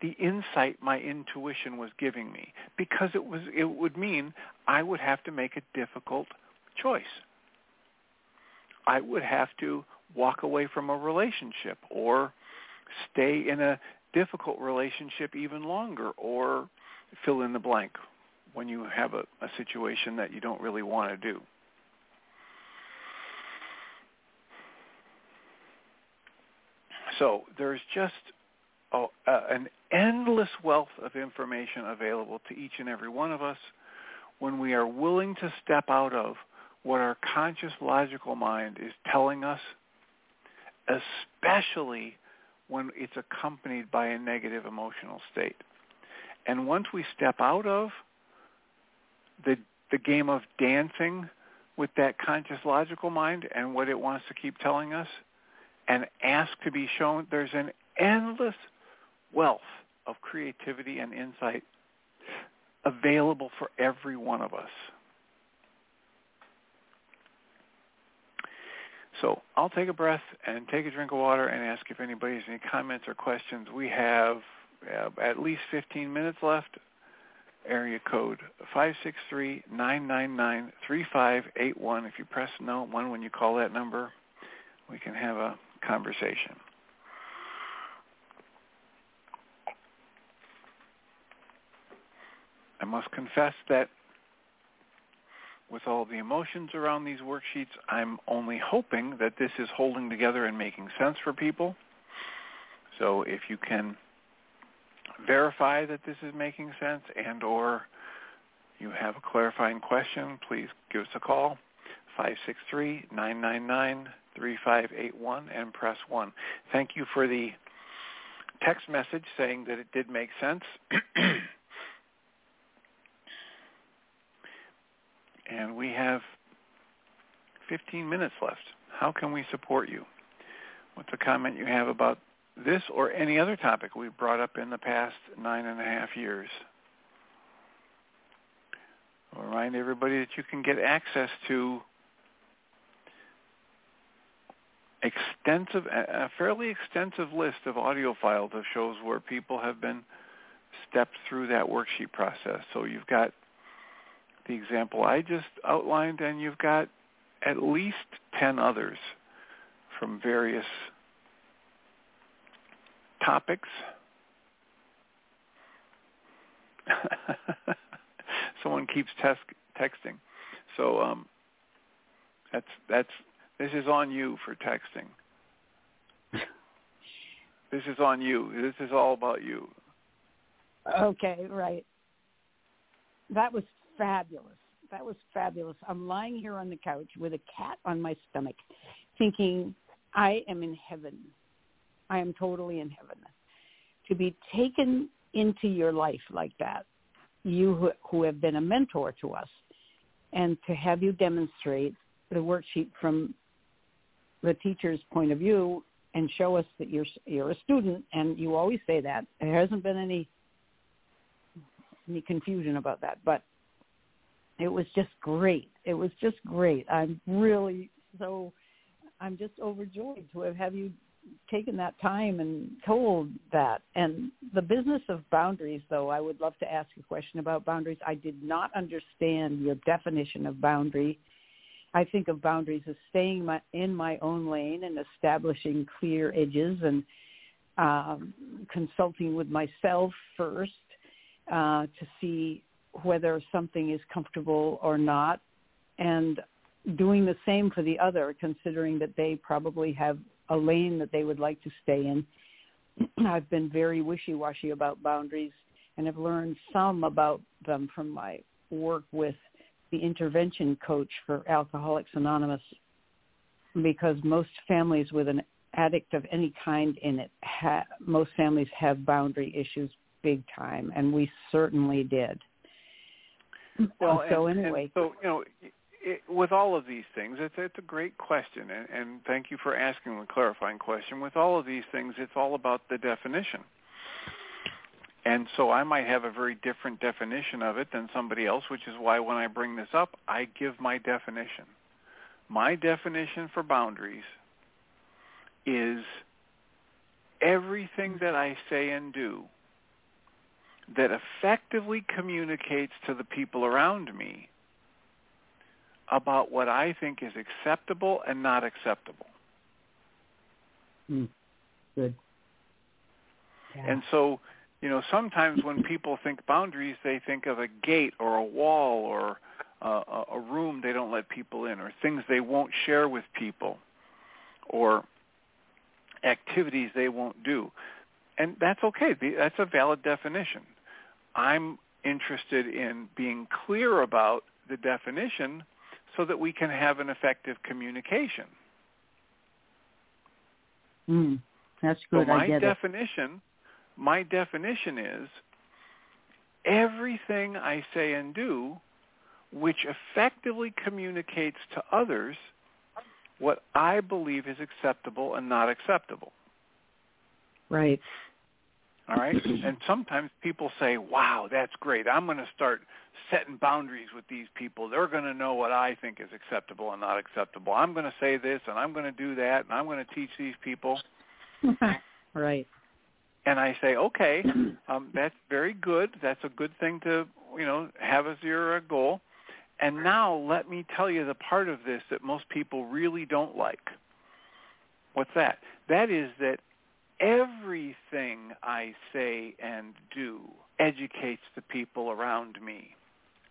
the insight my intuition was giving me because it was it would mean I would have to make a difficult choice. I would have to walk away from a relationship or stay in a difficult relationship even longer or fill in the blank when you have a, a situation that you don't really want to do. So there's just a, a, an endless wealth of information available to each and every one of us when we are willing to step out of what our conscious logical mind is telling us, especially when it's accompanied by a negative emotional state. And once we step out of the the game of dancing with that conscious logical mind and what it wants to keep telling us and ask to be shown there's an endless wealth of creativity and insight available for every one of us. So I'll take a breath and take a drink of water and ask if anybody has any comments or questions. We have uh, at least 15 minutes left. Area code 563-999-3581. If you press no one when you call that number, we can have a conversation. I must confess that with all the emotions around these worksheets, I'm only hoping that this is holding together and making sense for people. So if you can verify that this is making sense and or you have a clarifying question, please give us a call, 563-999-3581 and press 1. Thank you for the text message saying that it did make sense. [CLEARS THROAT] and we have 15 minutes left. How can we support you? What's a comment you have about this or any other topic we've brought up in the past nine and a half years? I'll remind everybody that you can get access to extensive, a fairly extensive list of audio files of shows where people have been stepped through that worksheet process. So you've got the example I just outlined, and you've got at least 10 others from various topics. [LAUGHS] Someone keeps texting. So um, that's that's this is on you for texting. [LAUGHS] this is on you. This is all about you. Okay, right. That was fabulous. That was fabulous. I'm lying here on the couch with a cat on my stomach, thinking I am in heaven. I am totally in heaven. To be taken into your life like that, you who, who have been a mentor to us, and to have you demonstrate the worksheet from the teacher's point of view and show us that you're you're a student and you always say that. There hasn't been any any confusion about that but it was just great. It was just great. I'm really so i'm just overjoyed to have, have you taken that time and told that. And the business of boundaries though i would love to ask a question about boundaries. I did not understand your definition of boundary. I think of boundaries as staying my, in my own lane and establishing clear edges and um, consulting with myself first uh, to see whether something is comfortable or not, and doing the same for the other, considering that they probably have a lane that they would like to stay in. [CLEARS THROAT] I've been very wishy-washy about boundaries and have learned some about them from my work with the intervention coach for Alcoholics Anonymous because most families with an addict of any kind in it, ha- most families have boundary issues big time, and we certainly did. Well, so and, anyway, and so you know, it, with all of these things, it's it's a great question, and, and thank you for asking the clarifying question. With all of these things, it's all about the definition. And so I might have a very different definition of it than somebody else, which is why when I bring this up, I give my definition. My definition for boundaries is everything that I say and do that effectively communicates to the people around me about what I think is acceptable and not acceptable. Mm. Good. Yeah. And so you know, sometimes when people think boundaries, they think of a gate or a wall or uh, a room they don't let people in or things they won't share with people or activities they won't do. And that's okay. That's a valid definition. I'm interested in being clear about the definition so that we can have an effective communication. Mm, that's good. So my definition it my definition is everything I say and do which effectively communicates to others what I believe is acceptable and not acceptable. Right. All right. and sometimes people say, wow, that's great. I'm going to start setting boundaries with these people. They're going to know what I think is acceptable and not acceptable. I'm going to say this and I'm going to do that and I'm going to teach these people. [LAUGHS] right and I say, okay, um, that's very good. That's a good thing to you know have as your uh, goal. And now let me tell you the part of this that most people really don't like. What's that? That is that everything I say and do educates the people around me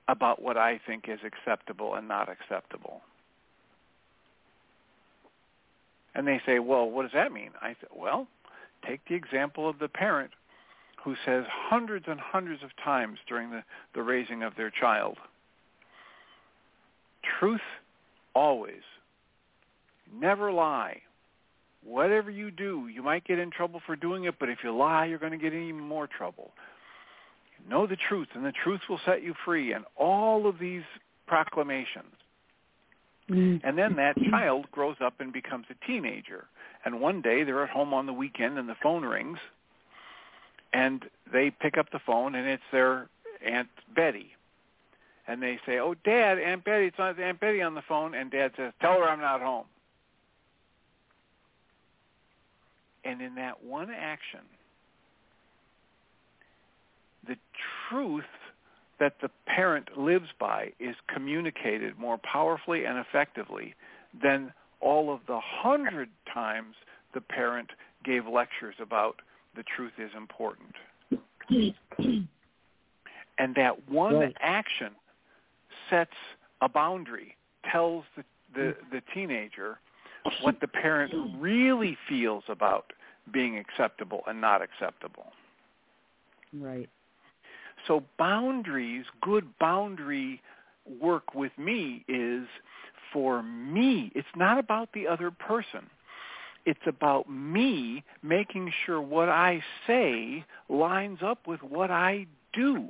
about what I think is acceptable and not acceptable. And they say, well, what does that mean? I said, well, Take the example of the parent who says hundreds and hundreds of times during the, the raising of their child, truth always. Never lie. Whatever you do, you might get in trouble for doing it, but if you lie, you're going to get in even more trouble. Know the truth, and the truth will set you free, and all of these proclamations. Mm-hmm. And then that child grows up and becomes a teenager. And one day they're at home on the weekend and the phone rings and they pick up the phone and it's their Aunt Betty. And they say, oh, Dad, Aunt Betty, it's Aunt Betty on the phone. And Dad says, tell her I'm not home. And in that one action, the truth that the parent lives by is communicated more powerfully and effectively than all of the hundred times the parent gave lectures about the truth is important. and that one right. action sets a boundary tells the, the, the teenager what the parent really feels about being acceptable and not acceptable. Right. So boundaries, good boundary work with me is for me. It's not about the other person. It's about me making sure what I say lines up with what I do.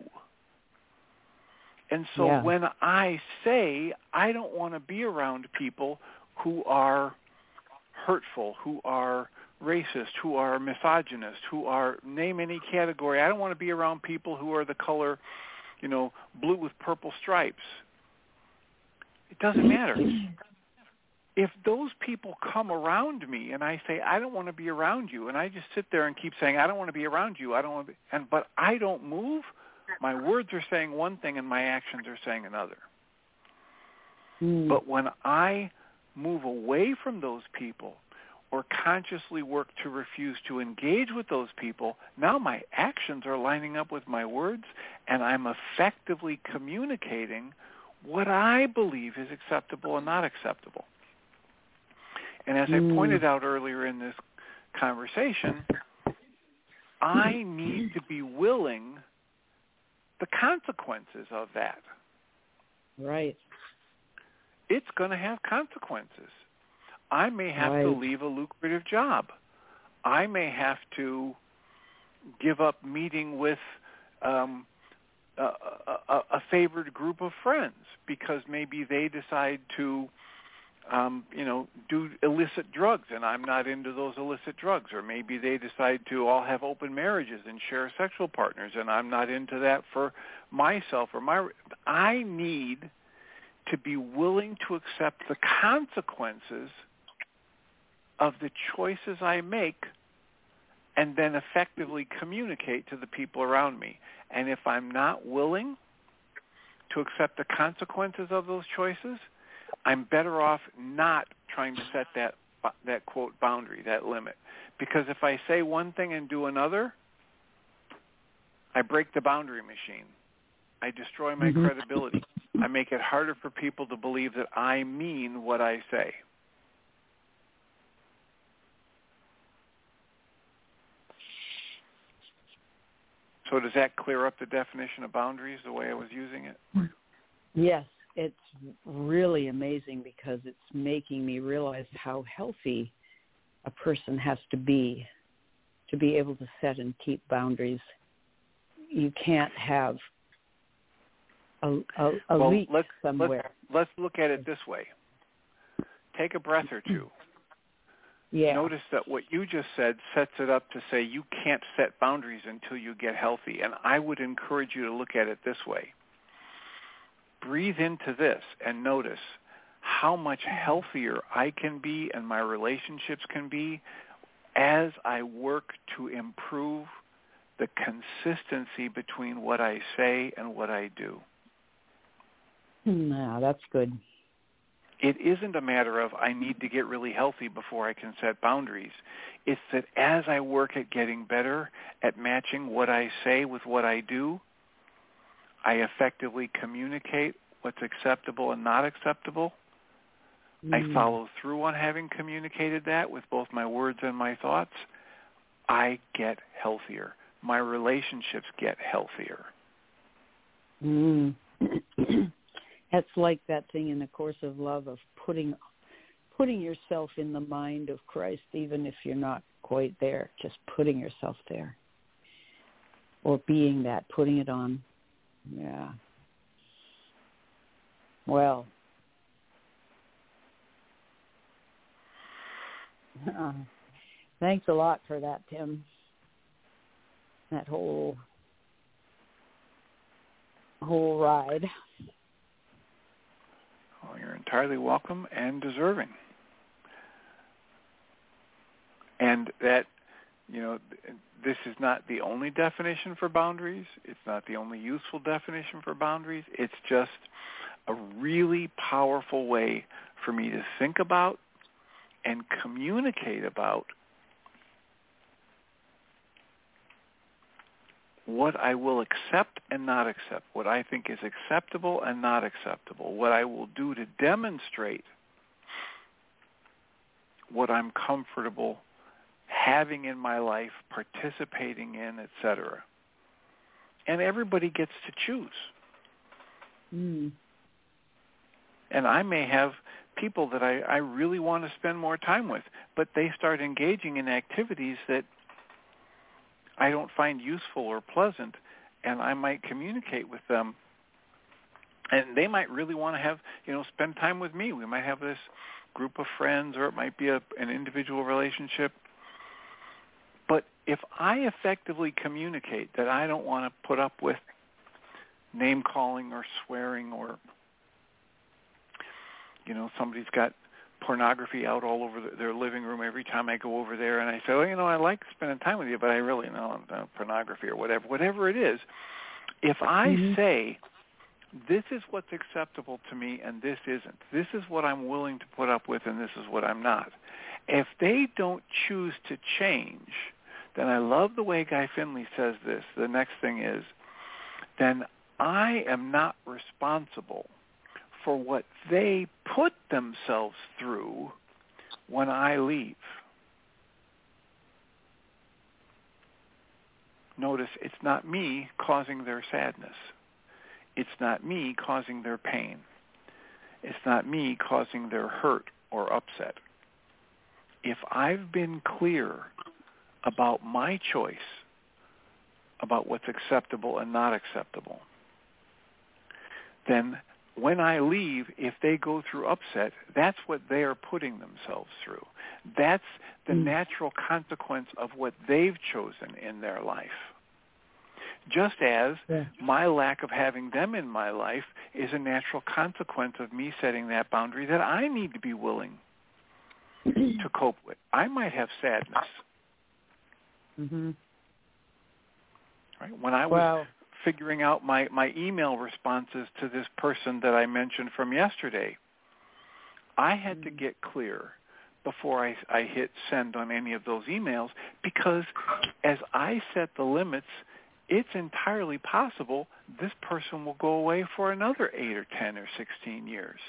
And so yeah. when I say I don't want to be around people who are hurtful, who are racist, who are misogynist, who are name any category. I don't want to be around people who are the color, you know, blue with purple stripes. It doesn't matter. If those people come around me and I say I don't want to be around you and I just sit there and keep saying I don't want to be around you, I don't want to be, and but I don't move, my words are saying one thing and my actions are saying another. Mm. But when I move away from those people or consciously work to refuse to engage with those people, now my actions are lining up with my words and I'm effectively communicating what I believe is acceptable and not acceptable. And as. I hmm. pointed out earlier in this conversation, I need to be willing the consequences of that. Right. It's going to have consequences. I may have to leave a lucrative job. I may have to give up meeting with um, a, a, a a favored group of friends because maybe they decide to, um, you know, do illicit drugs, and I'm not into those illicit drugs. Or maybe they decide to all have open marriages and share sexual partners, and I'm not into that for myself or my. I need to be willing to accept the consequences of the choices I make and then effectively communicate to the people around me. And if I'm not willing to accept the consequences of those choices, I'm better off not trying to set that that quote boundary, that limit. Because if I say one thing and do another, I break the boundary machine. I destroy my Mhm. credibility. I make it harder for people to believe that I mean what I say. So does that clear up the definition of boundaries the way I was using it? Yes, it's really amazing because it's making me realize how healthy a person has to be to be able to set and keep boundaries. You can't have a, a, a well, leak let's, somewhere. Let's, let's look at it this way. Take a breath or two. Yeah. Notice that what you just said sets it up to say you can't set boundaries until you get healthy. And I would encourage you to look at it this way. Breathe into this and notice how much healthier I can be and my relationships can be as I work to improve the consistency between what I say and what I do. No, that's good. It isn't a matter of I need to get really healthy before I can set boundaries. It's that as I work at getting better at matching what I say with what I do, I effectively communicate what's acceptable and not acceptable. I Mm. follow through on having communicated that with both my words and my thoughts. I get healthier. My relationships get healthier. Mm. [CLEARS THROAT] That's like that thing in the course of love of putting putting yourself in the mind of Christ, even if you're not quite there. Just putting yourself there, or being that, putting it on. Yeah. Well. Uh, thanks a lot for that, Tim. That whole whole ride. Well, you're entirely welcome and deserving. And that, you know, this is not the only definition for boundaries. It's not the only useful definition for boundaries. It's just a really powerful way for me to think about and communicate about what I will accept and not accept, what I think is acceptable and not acceptable, what I will do to demonstrate what I'm comfortable having in my life, participating in, etc. And everybody gets to choose. Mm. And I may have people that I, I really want to spend more time with, but they start engaging in activities that I don't find useful or pleasant, and I might communicate with them. And they might really want to have, you know, spend time with me. We might have this group of friends, or it might be a, an individual relationship. But if I effectively communicate that I don't want to put up with name calling or swearing or you know somebody's got pornography out all over the, their living room every time I go over there, and I say, well, you know, I like spending time with you, but I really know uh, pornography or whatever, whatever it is. If I mm-hmm. say this is what's acceptable to me and this isn't, this is what I'm willing to put up with and this is what I'm not. If they don't choose to change, then I love the way Guy Finley says this. The next thing is, then I am not responsible for what they put themselves through when I leave. Notice it's not me causing their sadness. It's not me causing their pain. It's not me causing their hurt or upset. If I've been clear about my choice about what's acceptable and not acceptable, then when I leave, if they go through upset, that's what they are putting themselves through. That's the mm. natural consequence of what they've chosen in their life. Just as yeah. my lack of having them in my life is a natural consequence of me setting that boundary that I need to be willing [CLEARS THROAT] to cope with. I might have sadness. Mm-hmm. Right? When I was figuring out my, my email responses to this person that I mentioned from yesterday. I had to mm. get clear before I, I hit send on any of those emails because as I set the limits, it's entirely possible this person will go away for another 8 or 10 or 16 years.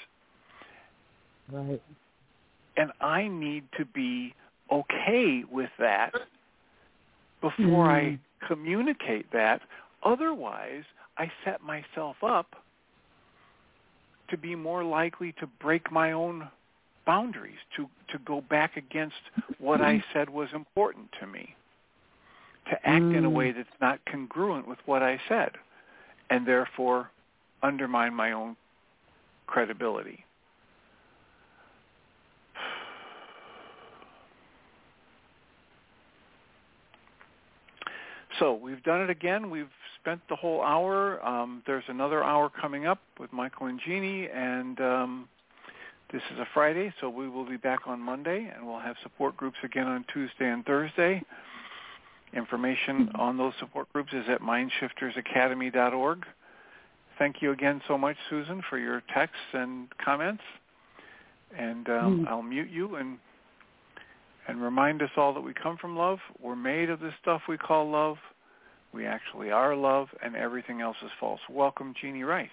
Right. And I need to be okay with that before mm. I communicate that Otherwise, I set myself up to be more likely to break my own boundaries, to, to go back against what I said was important to me, to act mm. in a mm. way that's not congruent with what I said, and therefore undermine my own credibility. [SIGHS] So we've done it again. We've spent the whole hour. Um, there's another hour coming up with Michael and Jeanie, and um, this is a Friday, so we will be back on Monday, and we'll have support groups again on Tuesday and Thursday. Information mm-hmm. on those support groups is at mindshiftersacademy.org. Thank you again so much, Susan, for your texts and comments. And um, mm. I'll mute you and and remind us all that we come from love. We're made of the stuff we call love. We actually are love, and everything else is false. Welcome, Jeanie Ryce.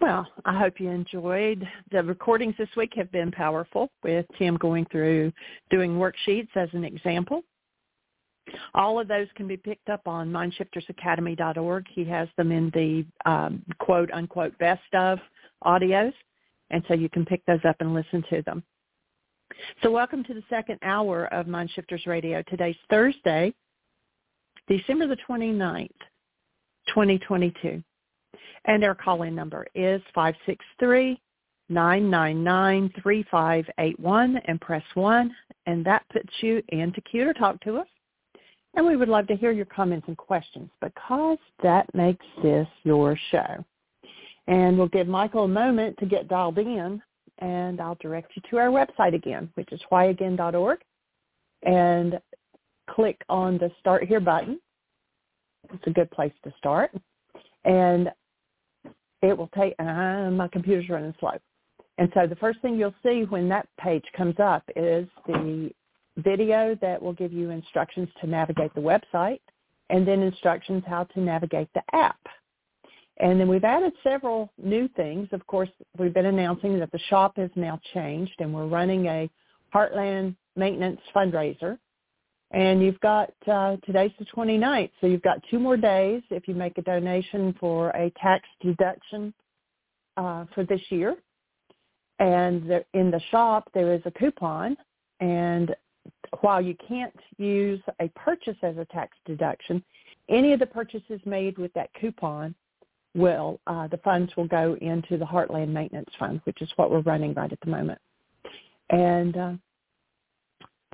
Well, I hope you enjoyed. The recordings this week have been powerful with Tim going through doing worksheets as an example. All of those can be picked up on mindshiftersacademy.org. He has them in the um, quote unquote best of audios, and so you can pick those up and listen to them. So welcome to the second hour of Mindshifters Radio. Today's Thursday, December the 29th, 2022. And our call-in number is 563-999-3581 and press 1. And that puts you into queue to talk to us. And we would love to hear your comments and questions because that makes this your show. And we'll give Michael a moment to get dialed in and I'll direct you to our website again, which is whyagain.org. And click on the Start Here button. It's a good place to start. And it will take, my computer's running slow. And so the first thing you'll see when that page comes up is the video that will give you instructions to navigate the website and then instructions how to navigate the app. And then we've added several new things. Of course, we've been announcing that the shop has now changed and we're running a Heartland Maintenance fundraiser. And you've got, uh, today's the 29th, so you've got two more days if you make a donation for a tax deduction uh, for this year. And there, in the shop, there is a coupon. And while you can't use a purchase as a tax deduction, any of the purchases made with that coupon will, uh, the funds will go into the Heartland Maintenance Fund, which is what we're running right at the moment. And uh,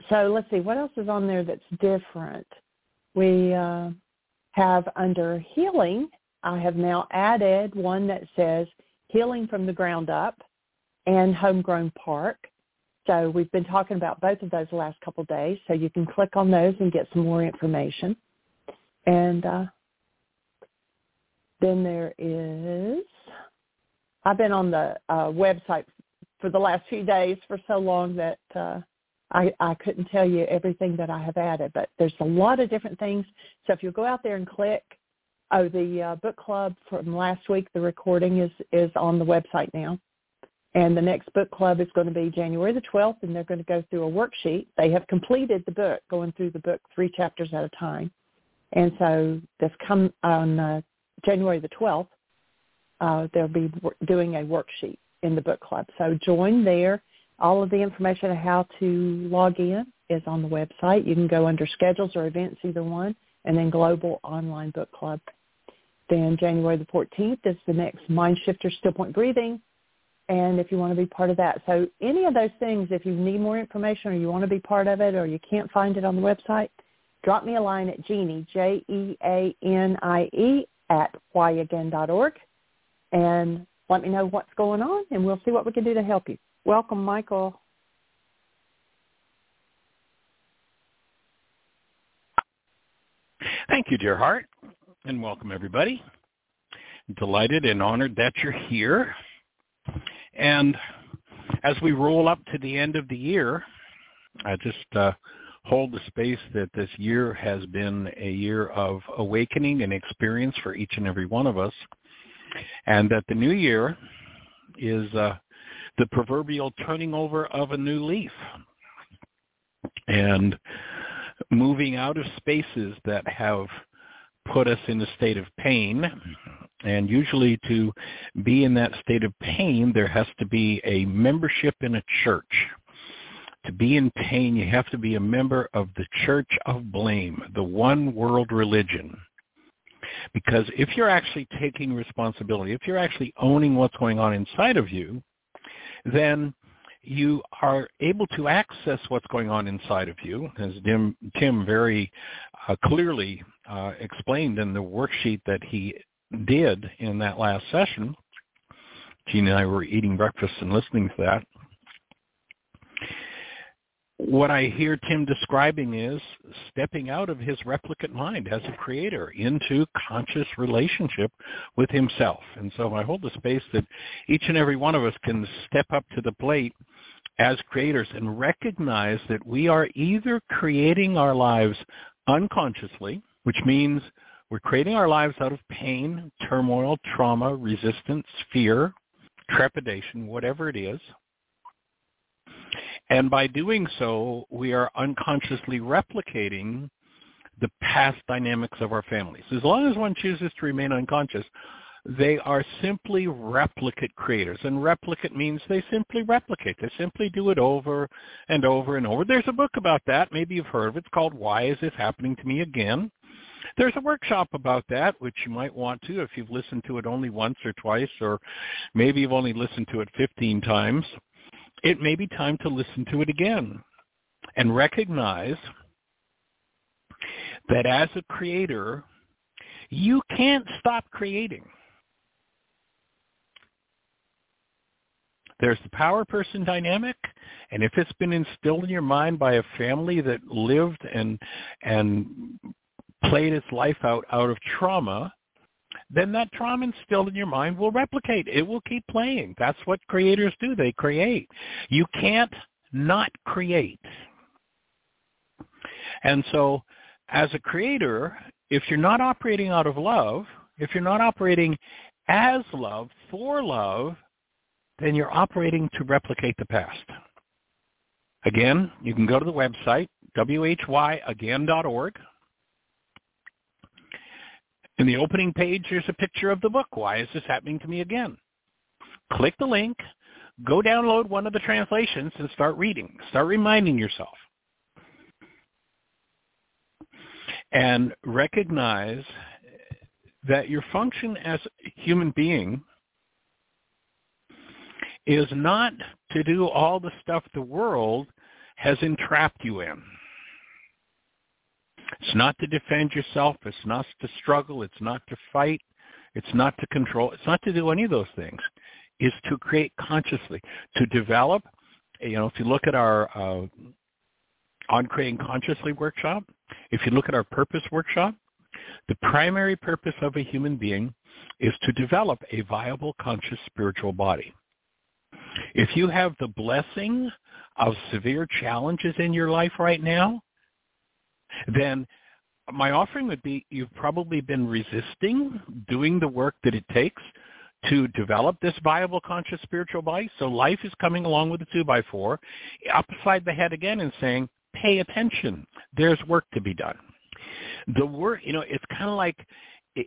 so let's see, what else is on there that's different? We uh, have under healing, I have now added one that says healing from the ground up and homegrown park. So we've been talking about both of those the last couple of days. So you can click on those and get some more information. And uh, then there is, I've been on the uh, website for the last few days for so long that uh, I, I couldn't tell you everything that I have added, but there's a lot of different things. So if you'll go out there and click, oh, the uh, book club from last week, the recording is, is on the website now. And the next book club is going to be January the 12th, and they're going to go through a worksheet. They have completed the book, going through the book three chapters at a time. And so this come on uh, January the 12th, uh, they'll be doing a worksheet in the book club. So join there all of the information on how to log in is on the website. You can go under schedules or events, either one, and then Global Online Book Club. Then January the 14th is the next Mind Shifter Still Point Breathing. And if you want to be part of that. So any of those things, if you need more information or you want to be part of it or you can't find it on the website, drop me a line at Jeanie, J-E-A-N-I-E, at whyagain.org. And let me know what's going on, and we'll see what we can do to help you. Welcome, Michael. Thank you, dear heart, and welcome everybody. Delighted and honored that you're here. And as we roll up to the end of the year, I just uh, hold the space that this year has been a year of awakening and experience for each and every one of us, and that the new year is uh, the proverbial turning over of a new leaf and moving out of spaces that have put us in a state of pain. And usually to be in that state of pain, there has to be a membership in a church. To be in pain, you have to be a member of the church of blame, the one world religion. Because if you're actually taking responsibility, if you're actually owning what's going on inside of you, then you are able to access what's going on inside of you, as Tim, Tim very uh, clearly uh, explained in the worksheet that he did in that last session. Jeanie and I were eating breakfast and listening to that what I hear Tim describing is stepping out of his replicant mind as a creator into conscious relationship with himself. And so I hold the space that each and every one of us can step up to the plate as creators and recognize that we are either creating our lives unconsciously, which means we're creating our lives out of pain, turmoil, trauma, resistance, fear, trepidation, whatever it is, and by doing so, we are unconsciously replicating the past dynamics of our families. As long as one chooses to remain unconscious, they are simply replicate creators. And replicate means they simply replicate. They simply do it over and over and over. There's a book about that. Maybe you've heard of it. It's called Why Is This Happening to Me Again? There's a workshop about that, which you might want to if you've listened to it only once or twice, or maybe you've only listened to it 15 times it may be time to listen to it again and recognize that as a creator, you can't stop creating. There's the power person dynamic, and if it's been instilled in your mind by a family that lived and and played its life out out of trauma, then that trauma instilled in your mind will replicate. It will keep playing. That's what creators do. They create. You can't not create. And so as a creator, if you're not operating out of love, if you're not operating as love, for love, then you're operating to replicate the past. Again, you can go to the website, whyagain.org. In the opening page, there's a picture of the book, Why is this happening to me again? Click the link, go download one of the translations and start reading. Start reminding yourself. And recognize that your function as a human being is not to do all the stuff the world has entrapped you in. It's not to defend yourself. It's not to struggle. It's not to fight. It's not to control. It's not to do any of those things. Is to create consciously, to develop. You know, if you look at our uh, on creating consciously workshop, if you look at our purpose workshop, the primary purpose of a human being is to develop a viable conscious spiritual body. If you have the blessing of severe challenges in your life right now, then my offering would be you've probably been resisting doing the work that it takes to develop this viable conscious spiritual body. So life is coming along with the two by four, upside the head again and saying, pay attention. There's work to be done. The work, you know, it's kind of like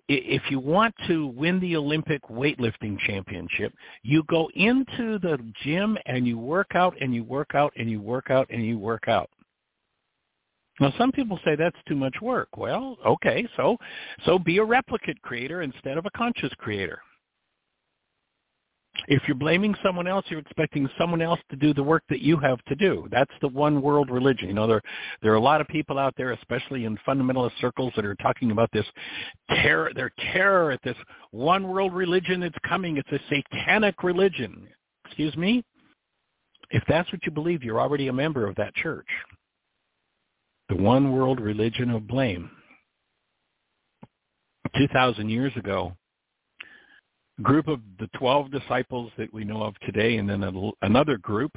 if you want to win the Olympic weightlifting championship, you go into the gym and you work out and you work out and you work out and you work out. Now, some people say that's too much work. Well, okay, so so be a replicate creator instead of a conscious creator. If you're blaming someone else, you're expecting someone else to do the work that you have to do. That's the one world religion. You know, there there are a lot of people out there, especially in fundamentalist circles, that are talking about this terror, their terror at this one world religion that's coming. It's a satanic religion. Excuse me? If that's what you believe, you're already a member of that church. The one world religion of blame. 2,000 years ago, a group of the 12 disciples that we know of today and then another group,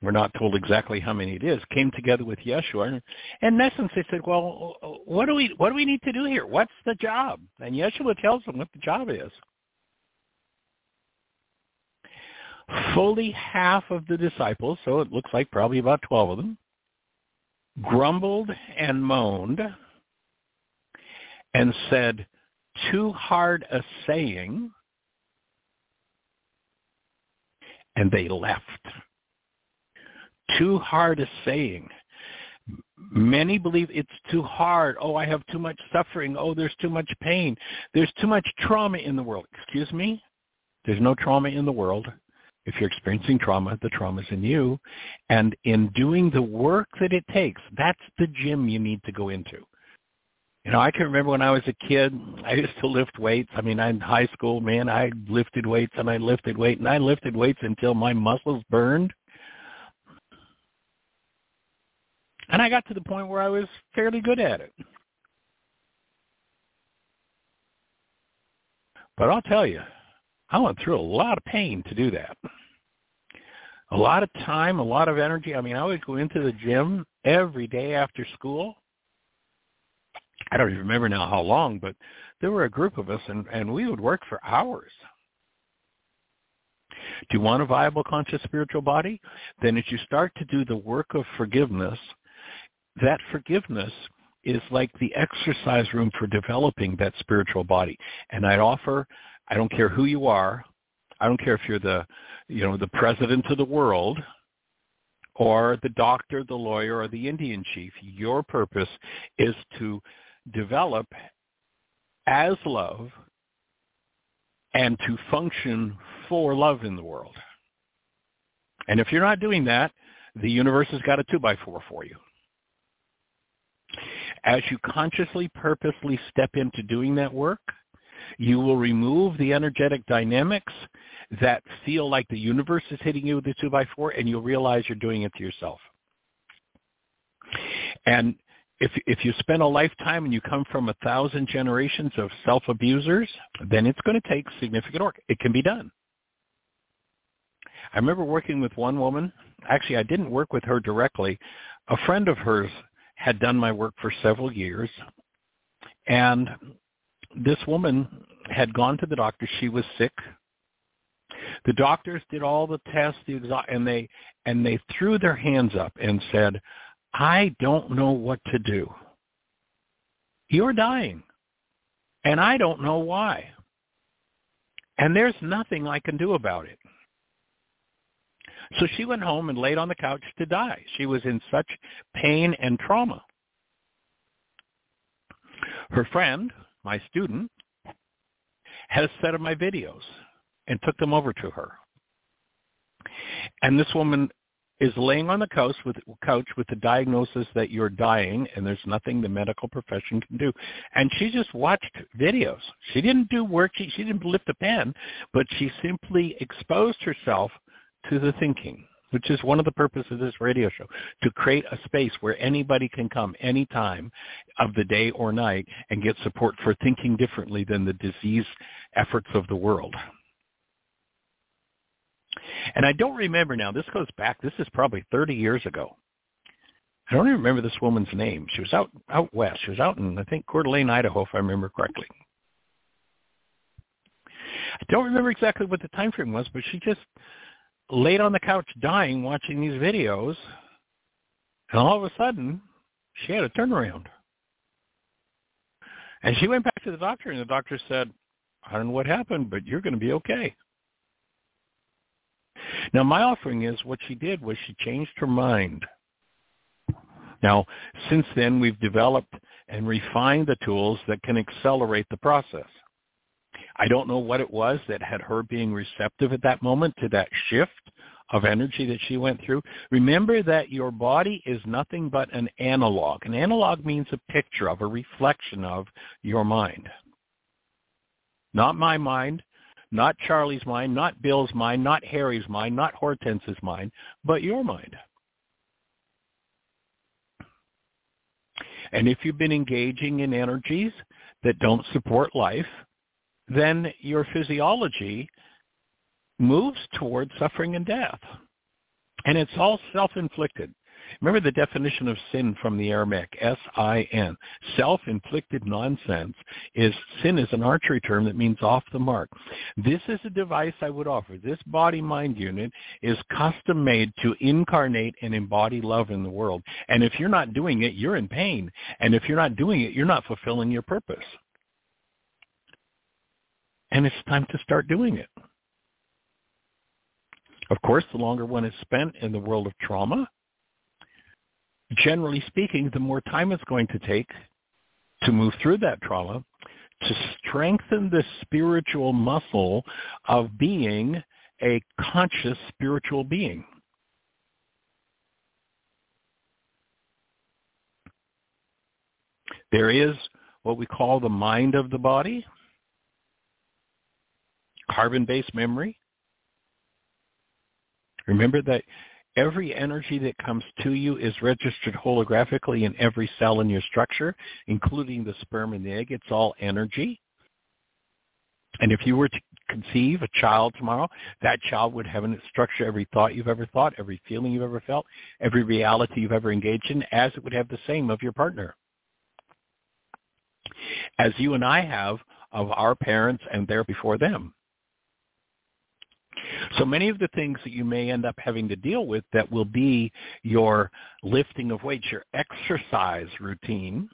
we're not told exactly how many it is, came together with Yeshua. And in essence, they said, well, what do we, what do we need to do here? What's the job? And Yeshua tells them what the job is. Fully half of the disciples, so it looks like probably about 12 of them, grumbled and moaned and said, too hard a saying, and they left. Too hard a saying. Many believe it's too hard. Oh, I have too much suffering. Oh, there's too much pain. There's too much trauma in the world. Excuse me? There's no trauma in the world. If you're experiencing trauma, the trauma's in you. And in doing the work that it takes, that's the gym you need to go into. You know, I can remember when I was a kid, I used to lift weights. I mean, in high school, man, I lifted weights and I lifted weight and I lifted weights until my muscles burned. And I got to the point where I was fairly good at it. But I'll tell you, I went through a lot of pain to do that. A lot of time, a lot of energy. I mean, I would go into the gym every day after school I don't even remember now how long, but there were a group of us and, and we would work for hours. Do you want a viable conscious spiritual body? Then as you start to do the work of forgiveness, that forgiveness is like the exercise room for developing that spiritual body. And I'd offer, I don't care who you are, I don't care if you're the, you know, the president of the world, or the doctor, the lawyer, or the Indian chief. Your purpose is to develop as love and to function for love in the world. And if you're not doing that, the universe has got a two by four for you. As you consciously, purposely step into doing that work, you will remove the energetic dynamics that feel like the universe is hitting you with a two by four, and you'll realize you're doing it to yourself. And if if you spend a lifetime and you come from a thousand generations of self abusers, then it's going to take significant work. It can be done. I remember working with one woman. Actually, I didn't work with her directly. A friend of hers had done my work for several years, and this woman had gone to the doctor. She was sick. The doctors did all the tests, the exa- and they and they threw their hands up and said, "I don't know what to do. You're dying, and I don't know why, and there's nothing I can do about it." So she went home and laid on the couch to die. She was in such pain and trauma. Her friend, my student, had a set of my videos and took them over to her. And this woman is laying on the couch with couch with the diagnosis that you're dying and there's nothing the medical profession can do. And she just watched videos. She didn't do work. She, she didn't lift a pen, but she simply exposed herself to the thinking, which is one of the purposes of this radio show, to create a space where anybody can come any time of the day or night and get support for thinking differently than the disease efforts of the world. And I don't remember now, this goes back, this is probably 30 years ago. I don't even remember this woman's name. She was out out west. She was out in, I think, Coeur d'Alene, Idaho, if I remember correctly. I don't remember exactly what the time frame was, but she just laid on the couch dying watching these videos, and all of a sudden, she had a turnaround. And she went back to the doctor, and the doctor said, I don't know what happened, but you're going to be okay. Now, my offering is what she did was she changed her mind. Now, since then, we've developed and refined the tools that can accelerate the process. I don't know what it was that had her being receptive at that moment to that shift of energy that she went through. Remember that your body is nothing but an analog. An analog means a picture of, a reflection of your mind. Not my mind, not Charlie's mind, not Bill's mind, not Harry's mind, not Hortense's mind, but your mind. And if you've been engaging in energies that don't support life, then your physiology moves towards suffering and death. And it's all self-inflicted. Remember the definition of sin from the Aramaic, S-I-N. Self-inflicted nonsense is, sin is an archery term that means off the mark. This is a device I would offer. This body-mind unit is custom made to incarnate and embody love in the world. And if you're not doing it, you're in pain. And if you're not doing it, you're not fulfilling your purpose and it's time to start doing it. Of course, the longer one is spent in the world of trauma, generally speaking, the more time it's going to take to move through that trauma to strengthen the spiritual muscle of being a conscious spiritual being. There is what we call the mind of the body, carbon-based memory. Remember that every energy that comes to you is registered holographically in every cell in your structure, including the sperm and the egg. It's all energy. And if you were to conceive a child tomorrow, that child would have in its structure every thought you've ever thought, every feeling you've ever felt, every reality you've ever engaged in, as it would have the same of your partner. As you and I have of our parents and there before them. So many of the things that you may end up having to deal with that will be your lifting of weights, your exercise routine,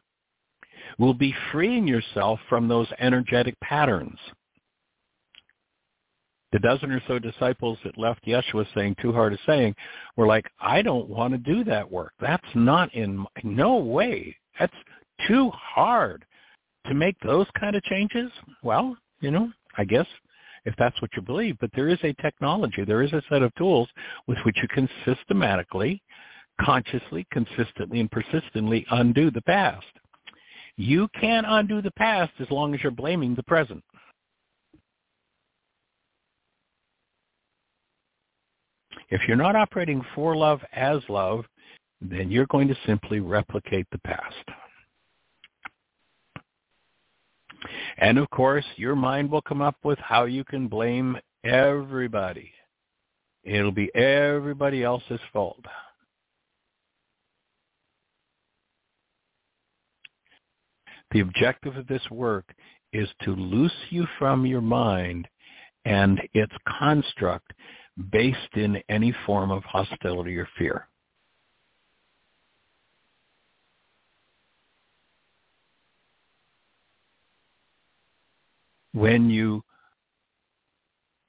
will be freeing yourself from those energetic patterns. The dozen or so disciples that left Yeshua saying, too hard a saying, were like, I don't want to do that work. That's not in, my, no way. That's too hard to make those kind of changes. Well, you know, I guess if that's what you believe. But there is a technology, there is a set of tools with which you can systematically, consciously, consistently, and persistently undo the past. You can't undo the past as long as you're blaming the present. If you're not operating for love as love, then you're going to simply replicate the past. And of course, your mind will come up with how you can blame everybody. It'll be everybody else's fault. The objective of this work is to loose you from your mind and its construct based in any form of hostility or fear. When you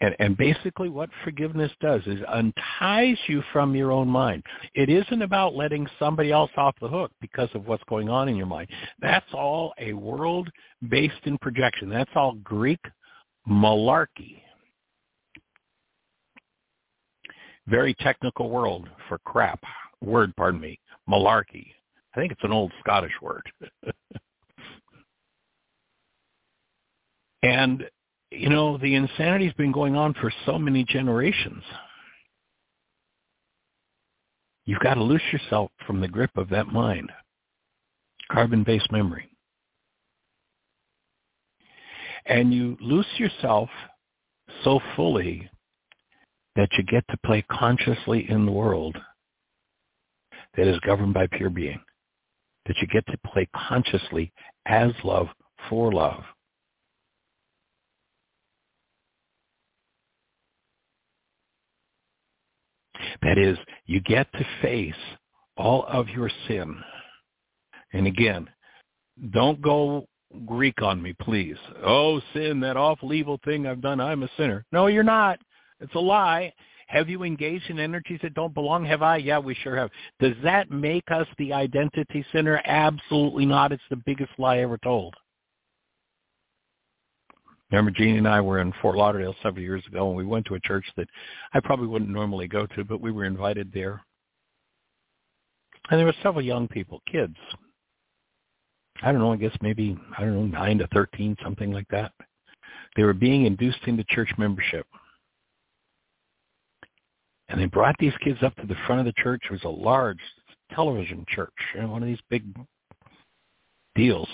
and, and basically what forgiveness does is unties you from your own mind. It isn't about letting somebody else off the hook because of what's going on in your mind. That's all a world based in projection. That's all Greek malarkey. Very technical world for crap. Word, pardon me. Malarkey. I think it's an old Scottish word. [LAUGHS] and you know, the insanity's been going on for so many generations. You've got to loose yourself from the grip of that mind, carbon-based memory. And you loose yourself so fully that you get to play consciously in the world that is governed by pure being, that you get to play consciously as love for love. That is, you get to face all of your sin. And again, don't go Greek on me, please. Oh, sin, that awful evil thing I've done, I'm a sinner. No, you're not. It's a lie. Have you engaged in energies that don't belong? Have I? Yeah, we sure have. Does that make us the identity sinner? Absolutely not. It's the biggest lie ever told. Remember, Jeanie and I were in Fort Lauderdale several years ago, and we went to a church that I probably wouldn't normally go to, but we were invited there. And there were several young people, kids. I don't know, I guess maybe, I don't know, 9 to 13, something like that. They were being induced into church membership. And they brought these kids up to the front of the church. It was a large television church, you know, one of these big deals.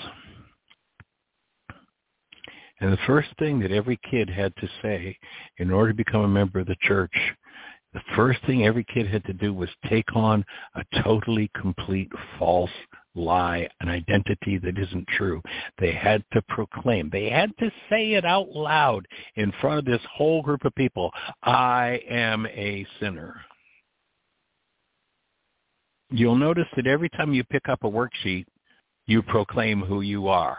And the first thing that every kid had to say in order to become a member of the church, the first thing every kid had to do was take on a totally complete false lie, an identity that isn't true. They had to proclaim. They had to say it out loud in front of this whole group of people. I am a sinner. You'll notice that every time you pick up a worksheet, you proclaim who you are.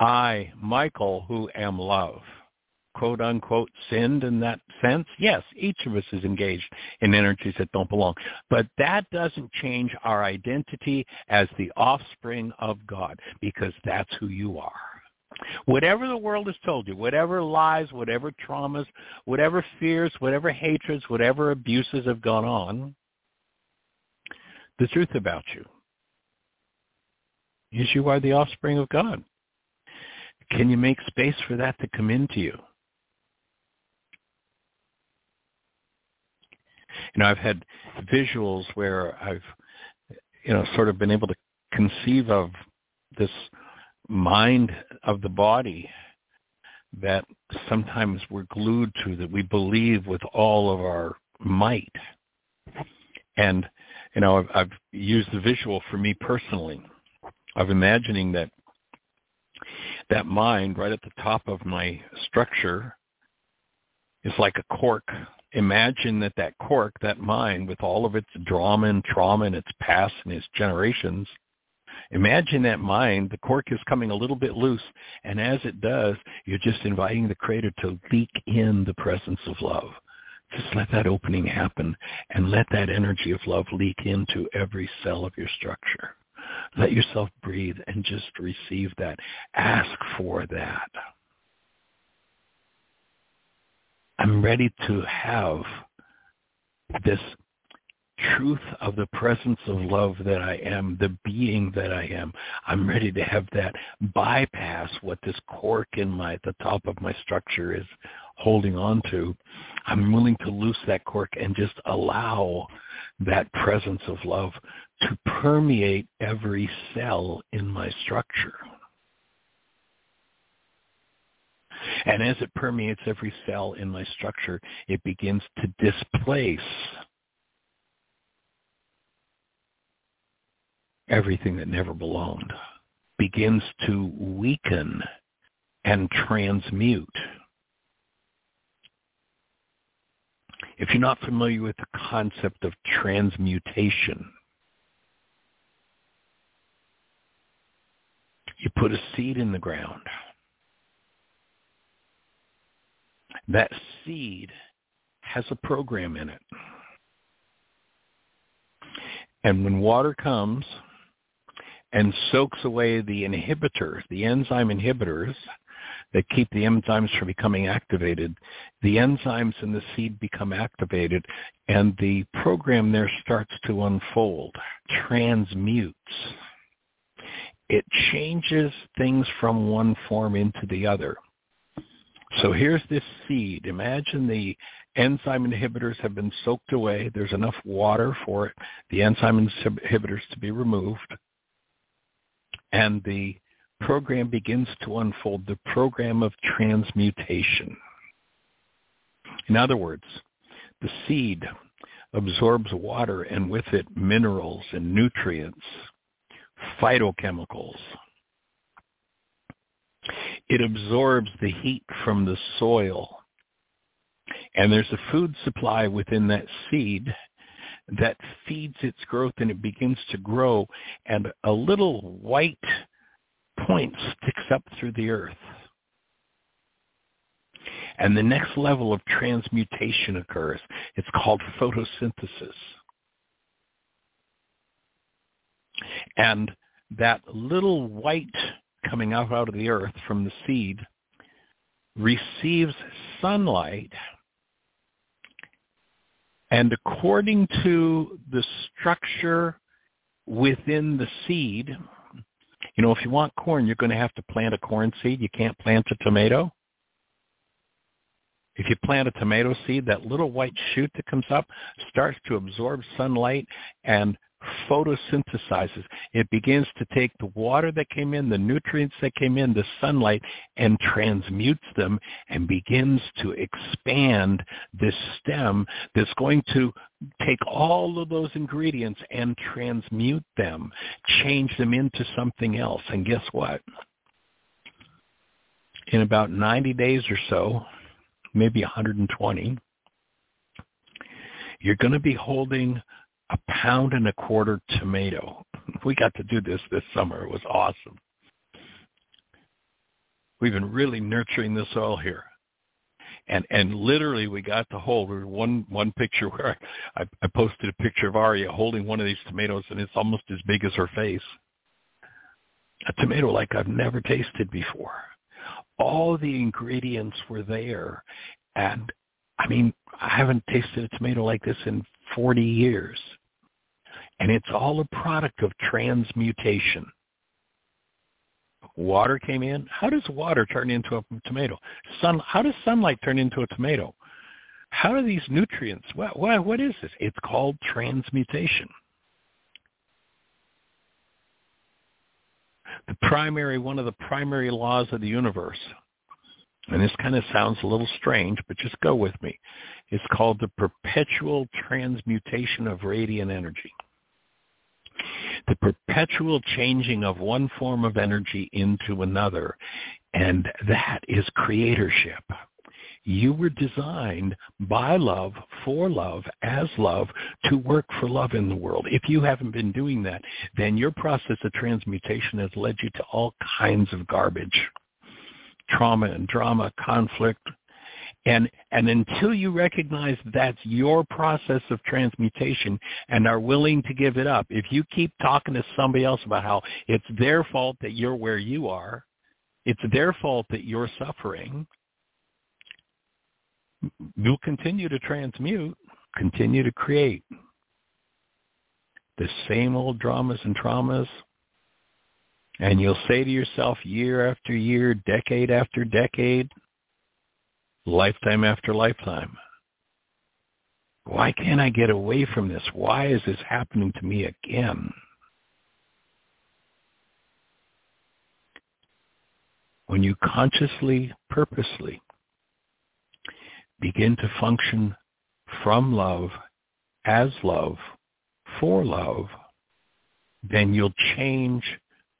I, Michael, who am love, quote unquote, sinned in that sense? Yes, each of us is engaged in energies that don't belong. But that doesn't change our identity as the offspring of God because that's who you are. Whatever the world has told you, whatever lies, whatever traumas, whatever fears, whatever hatreds, whatever abuses have gone on, the truth about you is you are the offspring of God. Can you make space for that to come into you? You know, I've had visuals where I've, you know, sort of been able to conceive of this mind of the body that sometimes we're glued to, that we believe with all of our might. And, you know, I've, I've used the visual for me personally of imagining that that mind right at the top of my structure is like a cork. Imagine that that cork, that mind with all of its drama and trauma and its past and its generations, imagine that mind, the cork is coming a little bit loose. And as it does, you're just inviting the creator to leak in the presence of love. Just let that opening happen and let that energy of love leak into every cell of your structure. Let yourself breathe and just receive that. Ask for that. I'm ready to have this truth of the presence of love that I am, the being that I am. I'm ready to have that bypass what this cork in my the top of my structure is holding on to. I'm willing to loose that cork and just allow that presence of love to permeate every cell in my structure. And as it permeates every cell in my structure, it begins to displace everything that never belonged, begins to weaken and transmute. If you're not familiar with the concept of transmutation, you put a seed in the ground. That seed has a program in it. And when water comes and soaks away the inhibitors, the enzyme inhibitors that keep the enzymes from becoming activated, the enzymes in the seed become activated and the program there starts to unfold, transmutes. It changes things from one form into the other. So here's this seed. Imagine the enzyme inhibitors have been soaked away. There's enough water for the enzyme inhibitors to be removed. And the program begins to unfold, the program of transmutation. In other words, the seed absorbs water and with it minerals and nutrients, phytochemicals, it absorbs the heat from the soil. And there's a food supply within that seed that feeds its growth and it begins to grow and a little white point sticks up through the earth. And the next level of transmutation occurs. It's called photosynthesis. And that little white coming out, out of the earth from the seed receives sunlight and according to the structure within the seed, you know, if you want corn, you're going to have to plant a corn seed. You can't plant a tomato. If you plant a tomato seed, that little white shoot that comes up starts to absorb sunlight and photosynthesizes. It begins to take the water that came in, the nutrients that came in, the sunlight, and transmutes them and begins to expand this stem that's going to take all of those ingredients and transmute them, change them into something else. And guess what? In about 90 days or so, maybe 120, you're going to be holding a pound and a quarter tomato. [LAUGHS] We got to do this this summer. It was awesome. We've been really nurturing the soil here. And and literally we got to hold one one picture where I, I posted a picture of Aria holding one of these tomatoes and it's almost as big as her face. A tomato like I've never tasted before. All the ingredients were there and I mean, I haven't tasted a tomato like this in 40 years. And it's all a product of transmutation. Water came in. How does water turn into a tomato? Sun. How does sunlight turn into a tomato? How do these nutrients? What, what, what is this? It's called transmutation. The primary, one of the primary laws of the universe, and this kind of sounds a little strange, but just go with me. It's called the perpetual transmutation of radiant energy the perpetual changing of one form of energy into another. And that is creatorship. You were designed by love, for love, as love, to work for love in the world. If you haven't been doing that, then your process of transmutation has led you to all kinds of garbage. Trauma and drama, conflict, and, and until you recognize that's your process of transmutation and are willing to give it up, if you keep talking to somebody else about how it's their fault that you're where you are, it's their fault that you're suffering, you'll continue to transmute, continue to create the same old dramas and traumas. And you'll say to yourself year after year, decade after decade, lifetime after lifetime. Why can't I get away from this? Why is this happening to me again? When you consciously, purposely begin to function from love, as love, for love, then you'll change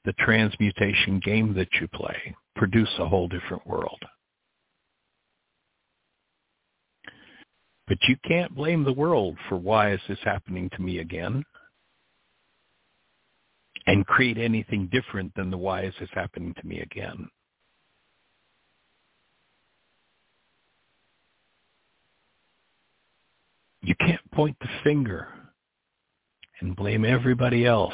the transmutation game that you play, produce a whole different world. But you can't blame the world for why is this happening to me again and create anything different than the why is this happening to me again. You can't point the finger and blame everybody else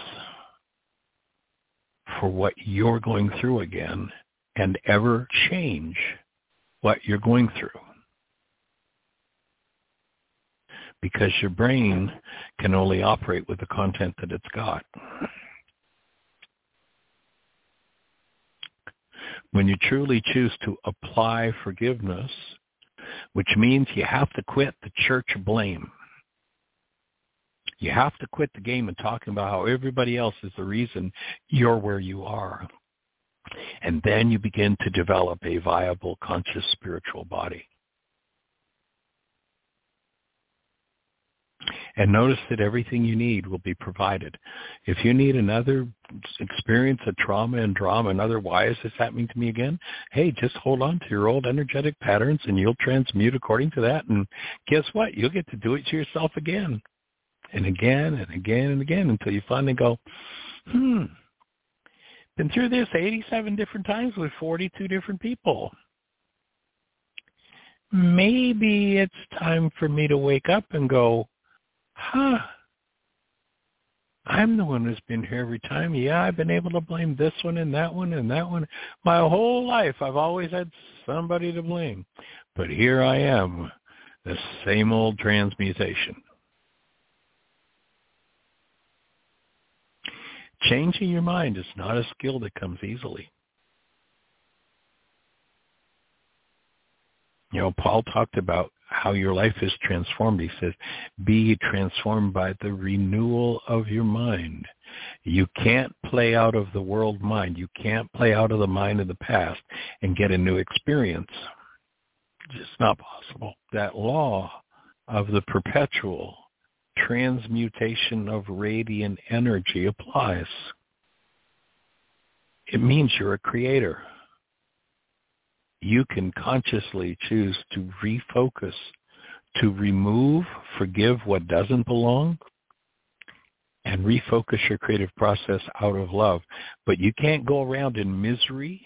for what you're going through again and ever change what you're going through. Because your brain can only operate with the content that it's got. When you truly choose to apply forgiveness, which means you have to quit the church blame. You have to quit the game of talking about how everybody else is the reason you're where you are. And then you begin to develop a viable, conscious spiritual body. And notice that everything you need will be provided. If you need another experience of trauma and drama, another why is this happening to me again? Hey, just hold on to your old energetic patterns and you'll transmute according to that. And guess what? You'll get to do it to yourself again and again and again and again until you finally go, hmm, been through this 87 different times with 42 different people. Maybe it's time for me to wake up and go, huh, I'm the one who's been here every time. Yeah, I've been able to blame this one and that one and that one. My whole life I've always had somebody to blame. But here I am, the same old transmutation. Changing your mind is not a skill that comes easily. You know, Paul talked about how your life is transformed. He says, be transformed by the renewal of your mind. You can't play out of the world mind. You can't play out of the mind of the past and get a new experience. It's not possible. That law of the perpetual transmutation of radiant energy applies. It means you're a creator. You can consciously choose to refocus, to remove, forgive what doesn't belong, and refocus your creative process out of love. But you can't go around in misery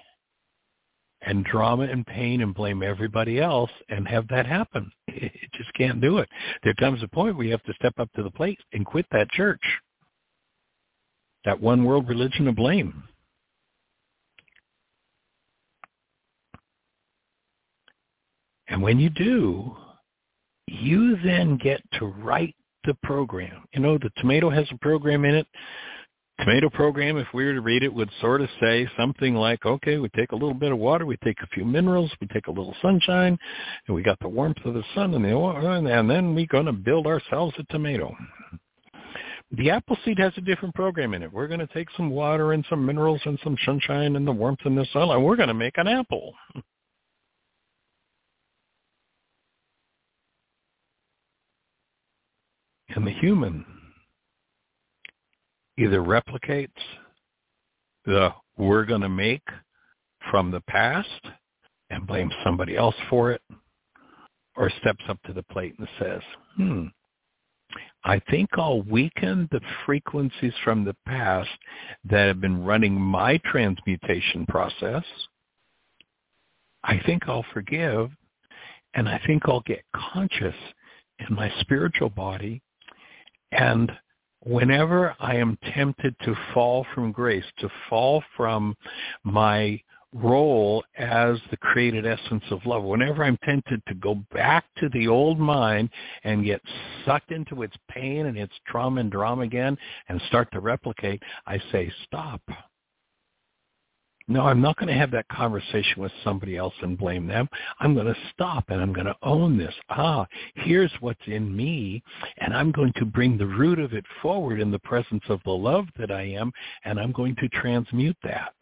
and drama and pain and blame everybody else and have that happen. [LAUGHS] It just can't do it. There comes a point where you have to step up to the plate and quit that church, that one world religion of blame. And when you do, you then get to write the program. You know, the tomato has a program in it tomato program, if we were to read it, would sort of say something like, okay, we take a little bit of water, we take a few minerals, we take a little sunshine, and we got the warmth of the sun and the and then we're going to build ourselves a tomato. The apple seed has a different program in it. We're going to take some water and some minerals and some sunshine and the warmth in the sun, and we're going to make an apple. And the human either replicates the we're going to make from the past and blames somebody else for it, or steps up to the plate and says, hmm, I think I'll weaken the frequencies from the past that have been running my transmutation process. I think I'll forgive, and I think I'll get conscious in my spiritual body and whenever I am tempted to fall from grace, to fall from my role as the created essence of love, whenever I'm tempted to go back to the old mind and get sucked into its pain and its trauma and drama again and start to replicate, I say, stop. No, I'm not going to have that conversation with somebody else and blame them. I'm going to stop and I'm going to own this. Ah, here's what's in me, and I'm going to bring the root of it forward in the presence of the love that I am, and I'm going to transmute that.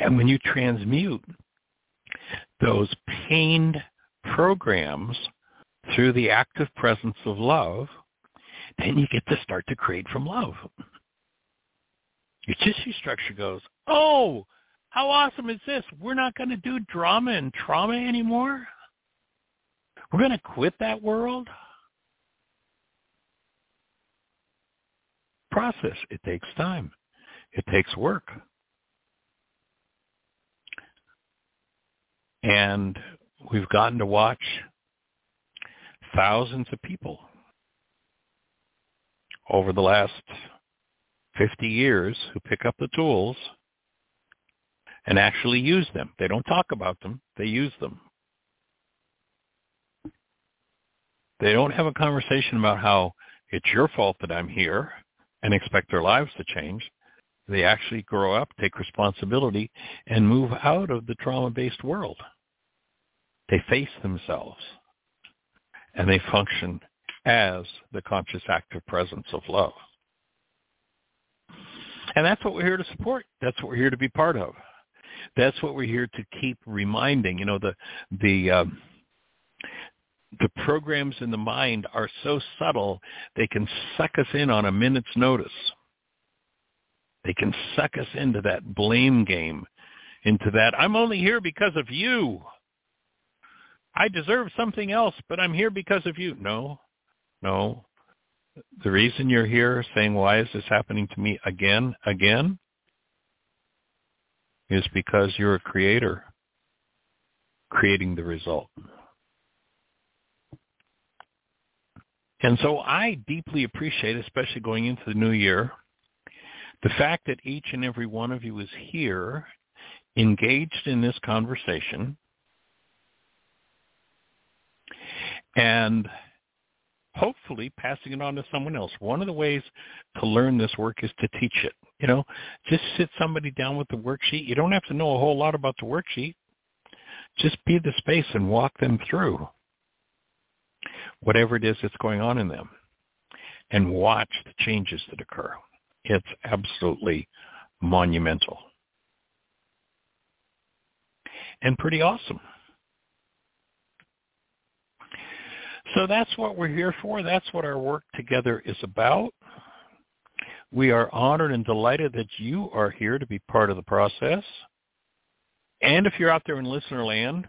And when you transmute those pained programs through the active presence of love, then you get to start to create from love. Your tissue structure goes, oh, how awesome is this? We're not going to do drama and trauma anymore. We're going to quit that world. Process. It takes time. It takes work. And we've gotten to watch thousands of people over the last 50 years who pick up the tools and actually use them. They don't talk about them, they use them. They don't have a conversation about how it's your fault that I'm here and expect their lives to change. They actually grow up, take responsibility, and move out of the trauma-based world. They face themselves, and they function as the conscious active presence of love. And that's what we're here to support. That's what we're here to be part of. That's what we're here to keep reminding. You know, the the um, the programs in the mind are so subtle they can suck us in on a minute's notice. They can suck us into that blame game, into that I'm only here because of you. I deserve something else, but I'm here because of you. No, no. The reason you're here saying, why is this happening to me again, again, is because you're a creator creating the result. And so I deeply appreciate, especially going into the new year, the fact that each and every one of you is here, engaged in this conversation, and hopefully passing it on to someone else. One of the ways to learn this work is to teach it. You know, just sit somebody down with the worksheet. You don't have to know a whole lot about the worksheet. Just be the space and walk them through whatever it is that's going on in them and watch the changes that occur. It's absolutely monumental and pretty awesome. So that's what we're here for. That's what our work together is about. We are honored and delighted that you are here to be part of the process. And if you're out there in listener land,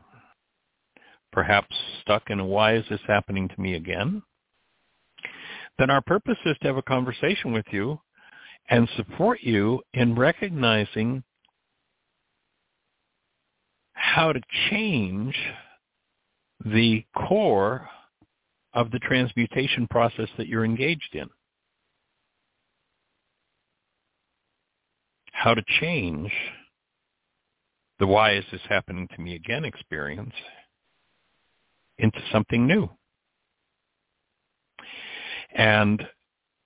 perhaps stuck in why is this happening to me again, then our purpose is to have a conversation with you and support you in recognizing how to change the core of the transmutation process that you're engaged in. How to change the why is this happening to me again experience into something new. And,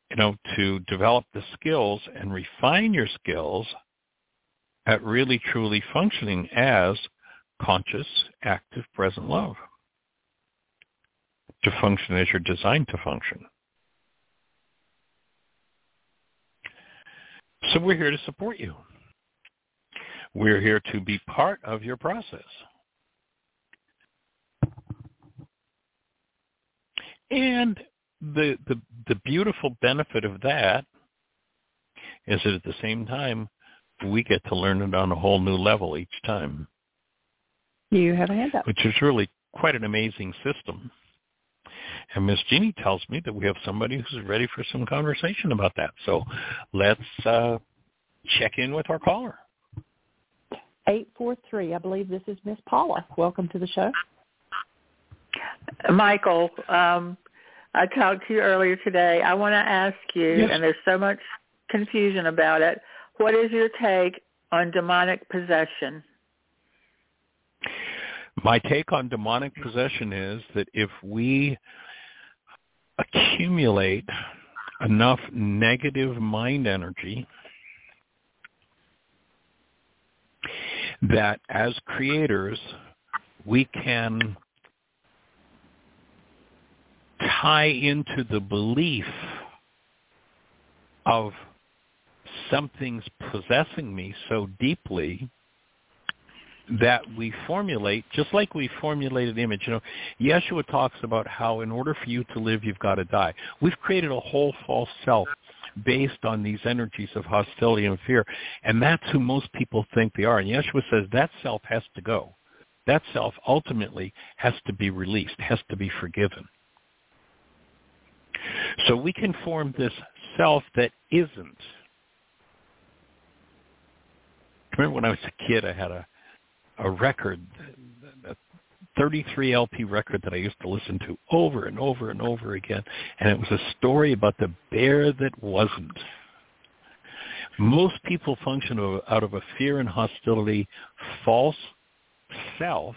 you know, to develop the skills and refine your skills at really truly functioning as conscious, active, present love to function as you're designed to function. So we're here to support you. We're here to be part of your process. And the, the, the beautiful benefit of that is that at the same time, we get to learn it on a whole new level each time. You have a hand up. Which is really quite an amazing system. And Miss Jeanie tells me that we have somebody who's ready for some conversation about that. So let's uh, check in with our caller. 843. I believe this is Miss Paula. Welcome to the show. Michael, um, I talked to you earlier today. I want to ask you, yes. and there's so much confusion about it, what is your take on demonic possession? My take on demonic possession is that if we accumulate enough negative mind energy that as creators we can tie into the belief of something's possessing me so deeply that we formulate, just like we formulated image. You know, Yeshua talks about how in order for you to live, you've got to die. We've created a whole false self based on these energies of hostility and fear, and that's who most people think they are. And Yeshua says that self has to go. That self ultimately has to be released, has to be forgiven. So we can form this self that isn't. Remember when I was a kid, I had a a record, a 33 LP record that I used to listen to over and over and over again, and it was a story about the bear that wasn't. Most people function out of a fear and hostility false self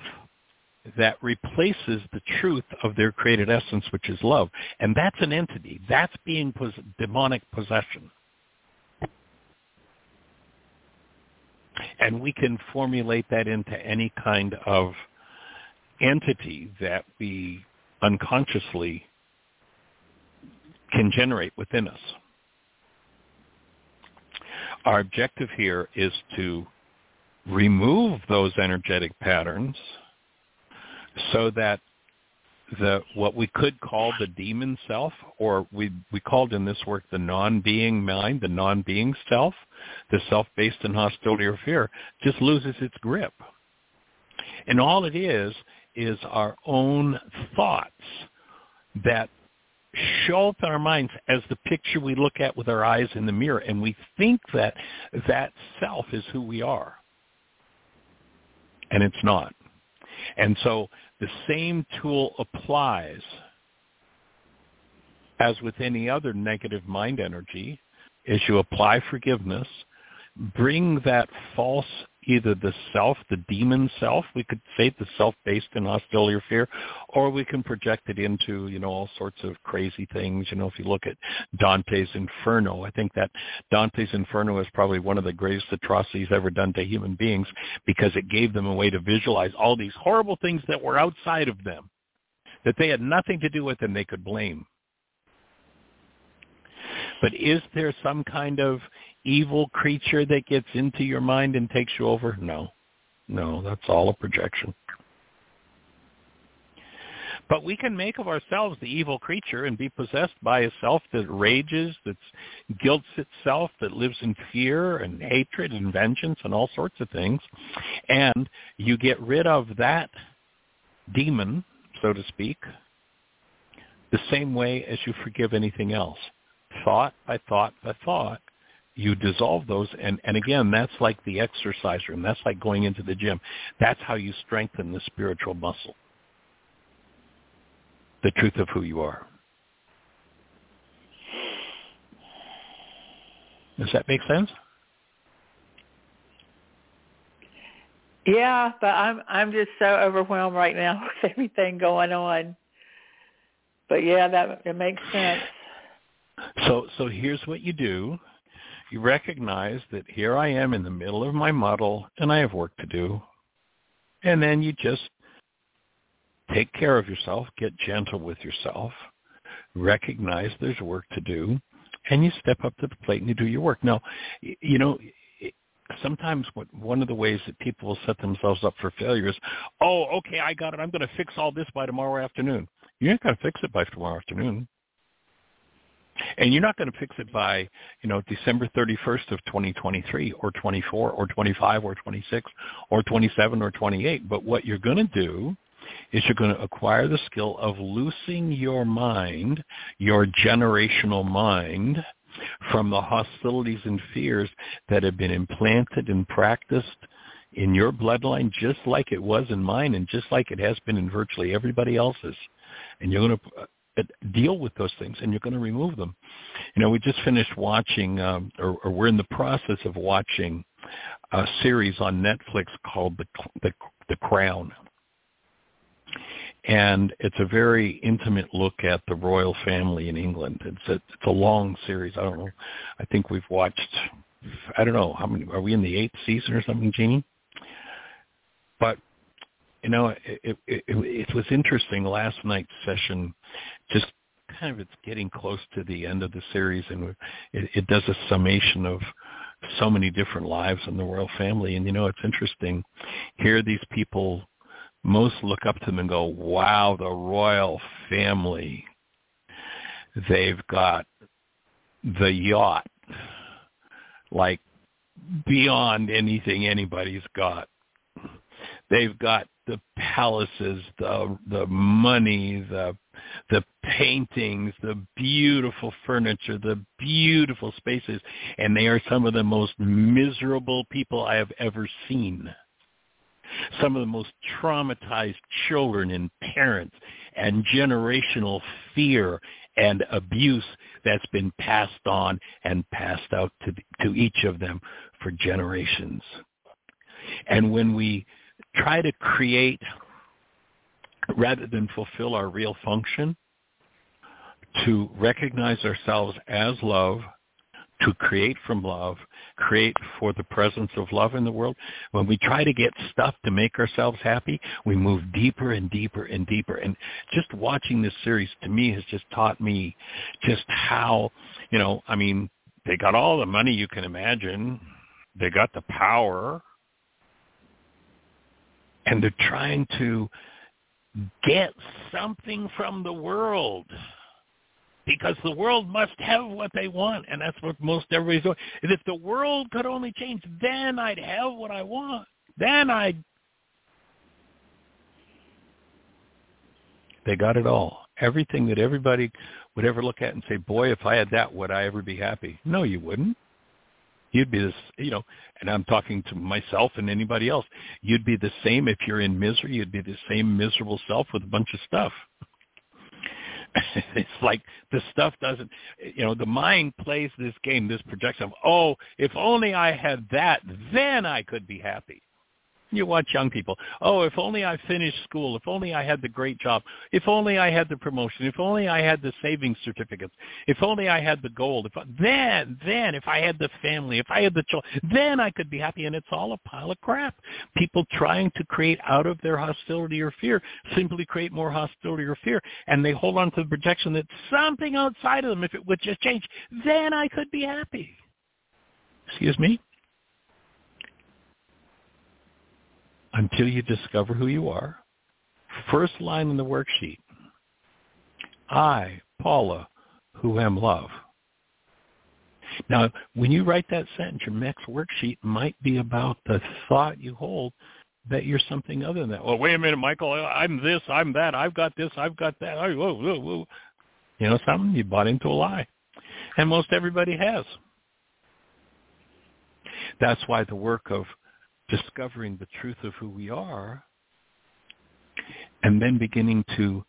that replaces the truth of their created essence, which is love. And that's an entity. That's being pos- demonic possession. And we can formulate that into any kind of entity that we unconsciously can generate within us. Our objective here is to remove those energetic patterns so that the what we could call the demon self, or we we called in this work the non-being mind, the non-being self, the self based in hostility or fear, just loses its grip. And all it is is our own thoughts that show up in our minds as the picture we look at with our eyes in the mirror, and we think that that self is who we are. And it's not. And so the same tool applies as with any other negative mind energy is you apply forgiveness, bring that false either the self, the demon self, we could say the self based in hostility or fear, or we can project it into, you know, all sorts of crazy things. You know, if you look at Dante's Inferno, I think that Dante's Inferno is probably one of the greatest atrocities ever done to human beings because it gave them a way to visualize all these horrible things that were outside of them, that they had nothing to do with and they could blame. But is there some kind of evil creature that gets into your mind and takes you over? No. No, that's all a projection. But we can make of ourselves the evil creature and be possessed by a self that rages, that guilts itself, that lives in fear and hatred and vengeance and all sorts of things. And you get rid of that demon, so to speak, the same way as you forgive anything else. Thought by thought by thought, you dissolve those and, and again that's like the exercise room. That's like going into the gym. That's how you strengthen the spiritual muscle. The truth of who you are. Does that make sense? Yeah but i'm i'm just so overwhelmed right now [LAUGHS] with everything going on. But yeah that it makes sense. So so here's what you do you recognize that here I am in the middle of my muddle and I have work to do. And then you just take care of yourself, get gentle with yourself, recognize there's work to do, and you step up to the plate and you do your work. Now, you know, sometimes what, one of the ways that people will set themselves up for failure is, oh, okay, I got it. I'm going to fix all this by tomorrow afternoon. You ain't going to fix it by tomorrow afternoon. And you're not going to fix it by, you know, December 31st of 2023 or 24 or 25 or 26 or 27 or 28. But what you're going to do is you're going to acquire the skill of loosing your mind, your generational mind, from the hostilities and fears that have been implanted and practiced in your bloodline just like it was in mine and just like it has been in virtually everybody else's. And you're going to deal with those things and you're going to remove them. You know, we just finished watching, um, or, or we're in the process of watching a series on Netflix called The, the, the Crown. And it's a very intimate look at the royal family in England. It's a, it's a long series. I don't know. I think we've watched, I don't know, how many, are we in the eighth season or something, Jeanie? You know, it, it, it, it was interesting. Last night's session, just kind of it's getting close to the end of the series, and it, it does a summation of so many different lives in the royal family. And you know, it's interesting. Here, these people most look up to them and go, "Wow, the royal family! They've got the yacht, like beyond anything anybody's got. They've got the palaces, the the money, the the paintings, the beautiful furniture, the beautiful spaces, and they are some of the most miserable people I have ever seen. Some of the most traumatized children and parents and generational fear and abuse that's been passed on and passed out to, to each of them for generations. And when we try to create rather than fulfill our real function, to recognize ourselves as love, to create from love, create for the presence of love in the world. When we try to get stuff to make ourselves happy, we move deeper and deeper and deeper. And just watching this series to me has just taught me just how, you know, I mean, they got all the money you can imagine. They got the power. And they're trying to get something from the world because the world must have what they want, and that's what most everybody's doing. And if the world could only change, then I'd have what I want. Then I'd. They got it all. Everything that everybody would ever look at and say, "Boy, if I had that, would I ever be happy?" No, you wouldn't. You'd be this, you know, and I'm talking to myself and anybody else. You'd be the same if you're in misery. You'd be the same miserable self with a bunch of stuff. [LAUGHS] it's like the stuff doesn't, you know, the mind plays this game, this projection of, oh, if only I had that, then I could be happy. You watch young people. Oh, if only I finished school. If only I had the great job. If only I had the promotion. If only I had the savings certificates. If only I had the gold. If I, then, then, if I had the family, if I had the children, then I could be happy. And it's all a pile of crap. People trying to create out of their hostility or fear simply create more hostility or fear, and they hold on to the projection that something outside of them, if it would just change, then I could be happy. Excuse me. Until you discover who you are. First line in the worksheet. I, Paula, who am love. Now, when you write that sentence, your next worksheet might be about the thought you hold that you're something other than that. Well, wait a minute, Michael. I'm this. I'm that. I've got this. I've got that. Oh, whoa, whoa, whoa. You know something? You bought into a lie. And most everybody has. That's why the work of discovering the truth of who we are and then beginning to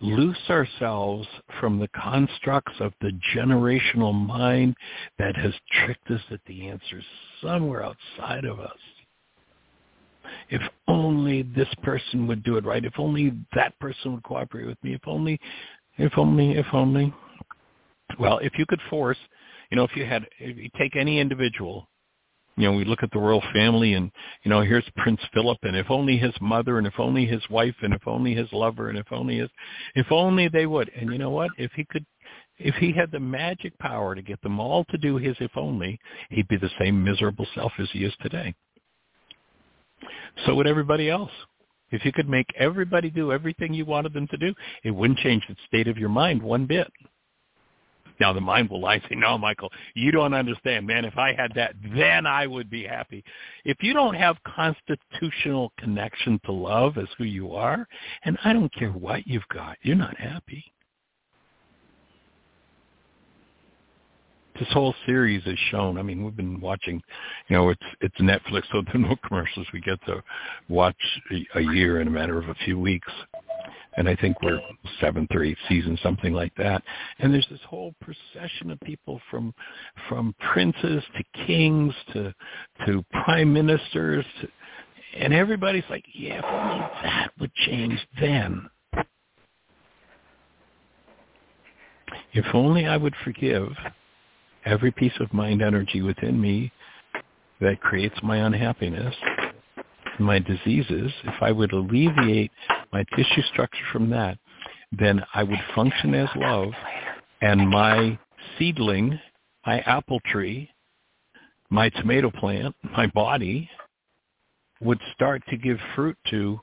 loose ourselves from the constructs of the generational mind that has tricked us that the answer is somewhere outside of us. If only this person would do it right. If only that person would cooperate with me. If only, if only, if only. Well, if you could force, you know, if you had, if you take any individual you know, we look at the royal family and, you know, here's Prince Philip and if only his mother and if only his wife and if only his lover and if only his, if only they would. And you know what? If he could, if he had the magic power to get them all to do his if only, he'd be the same miserable self as he is today. So would everybody else. If you could make everybody do everything you wanted them to do, it wouldn't change the state of your mind one bit. Now the mind will lie and say, no, Michael, you don't understand, man. If I had that, then I would be happy. If you don't have constitutional connection to love as who you are, and I don't care what you've got, you're not happy. This whole series is shown. I mean, we've been watching, you know, it's it's Netflix, so there are no [LAUGHS] commercials. We get to watch a year in a matter of a few weeks and I think we're seventh or eighth season, something like that. And there's this whole procession of people from from princes to kings to to prime ministers, to, and everybody's like, yeah, if only that would change then. If only I would forgive every piece of mind energy within me that creates my unhappiness, my diseases, if I would alleviate my tissue structure from that, then I would function as love and my seedling, my apple tree, my tomato plant, my body, would start to give fruit to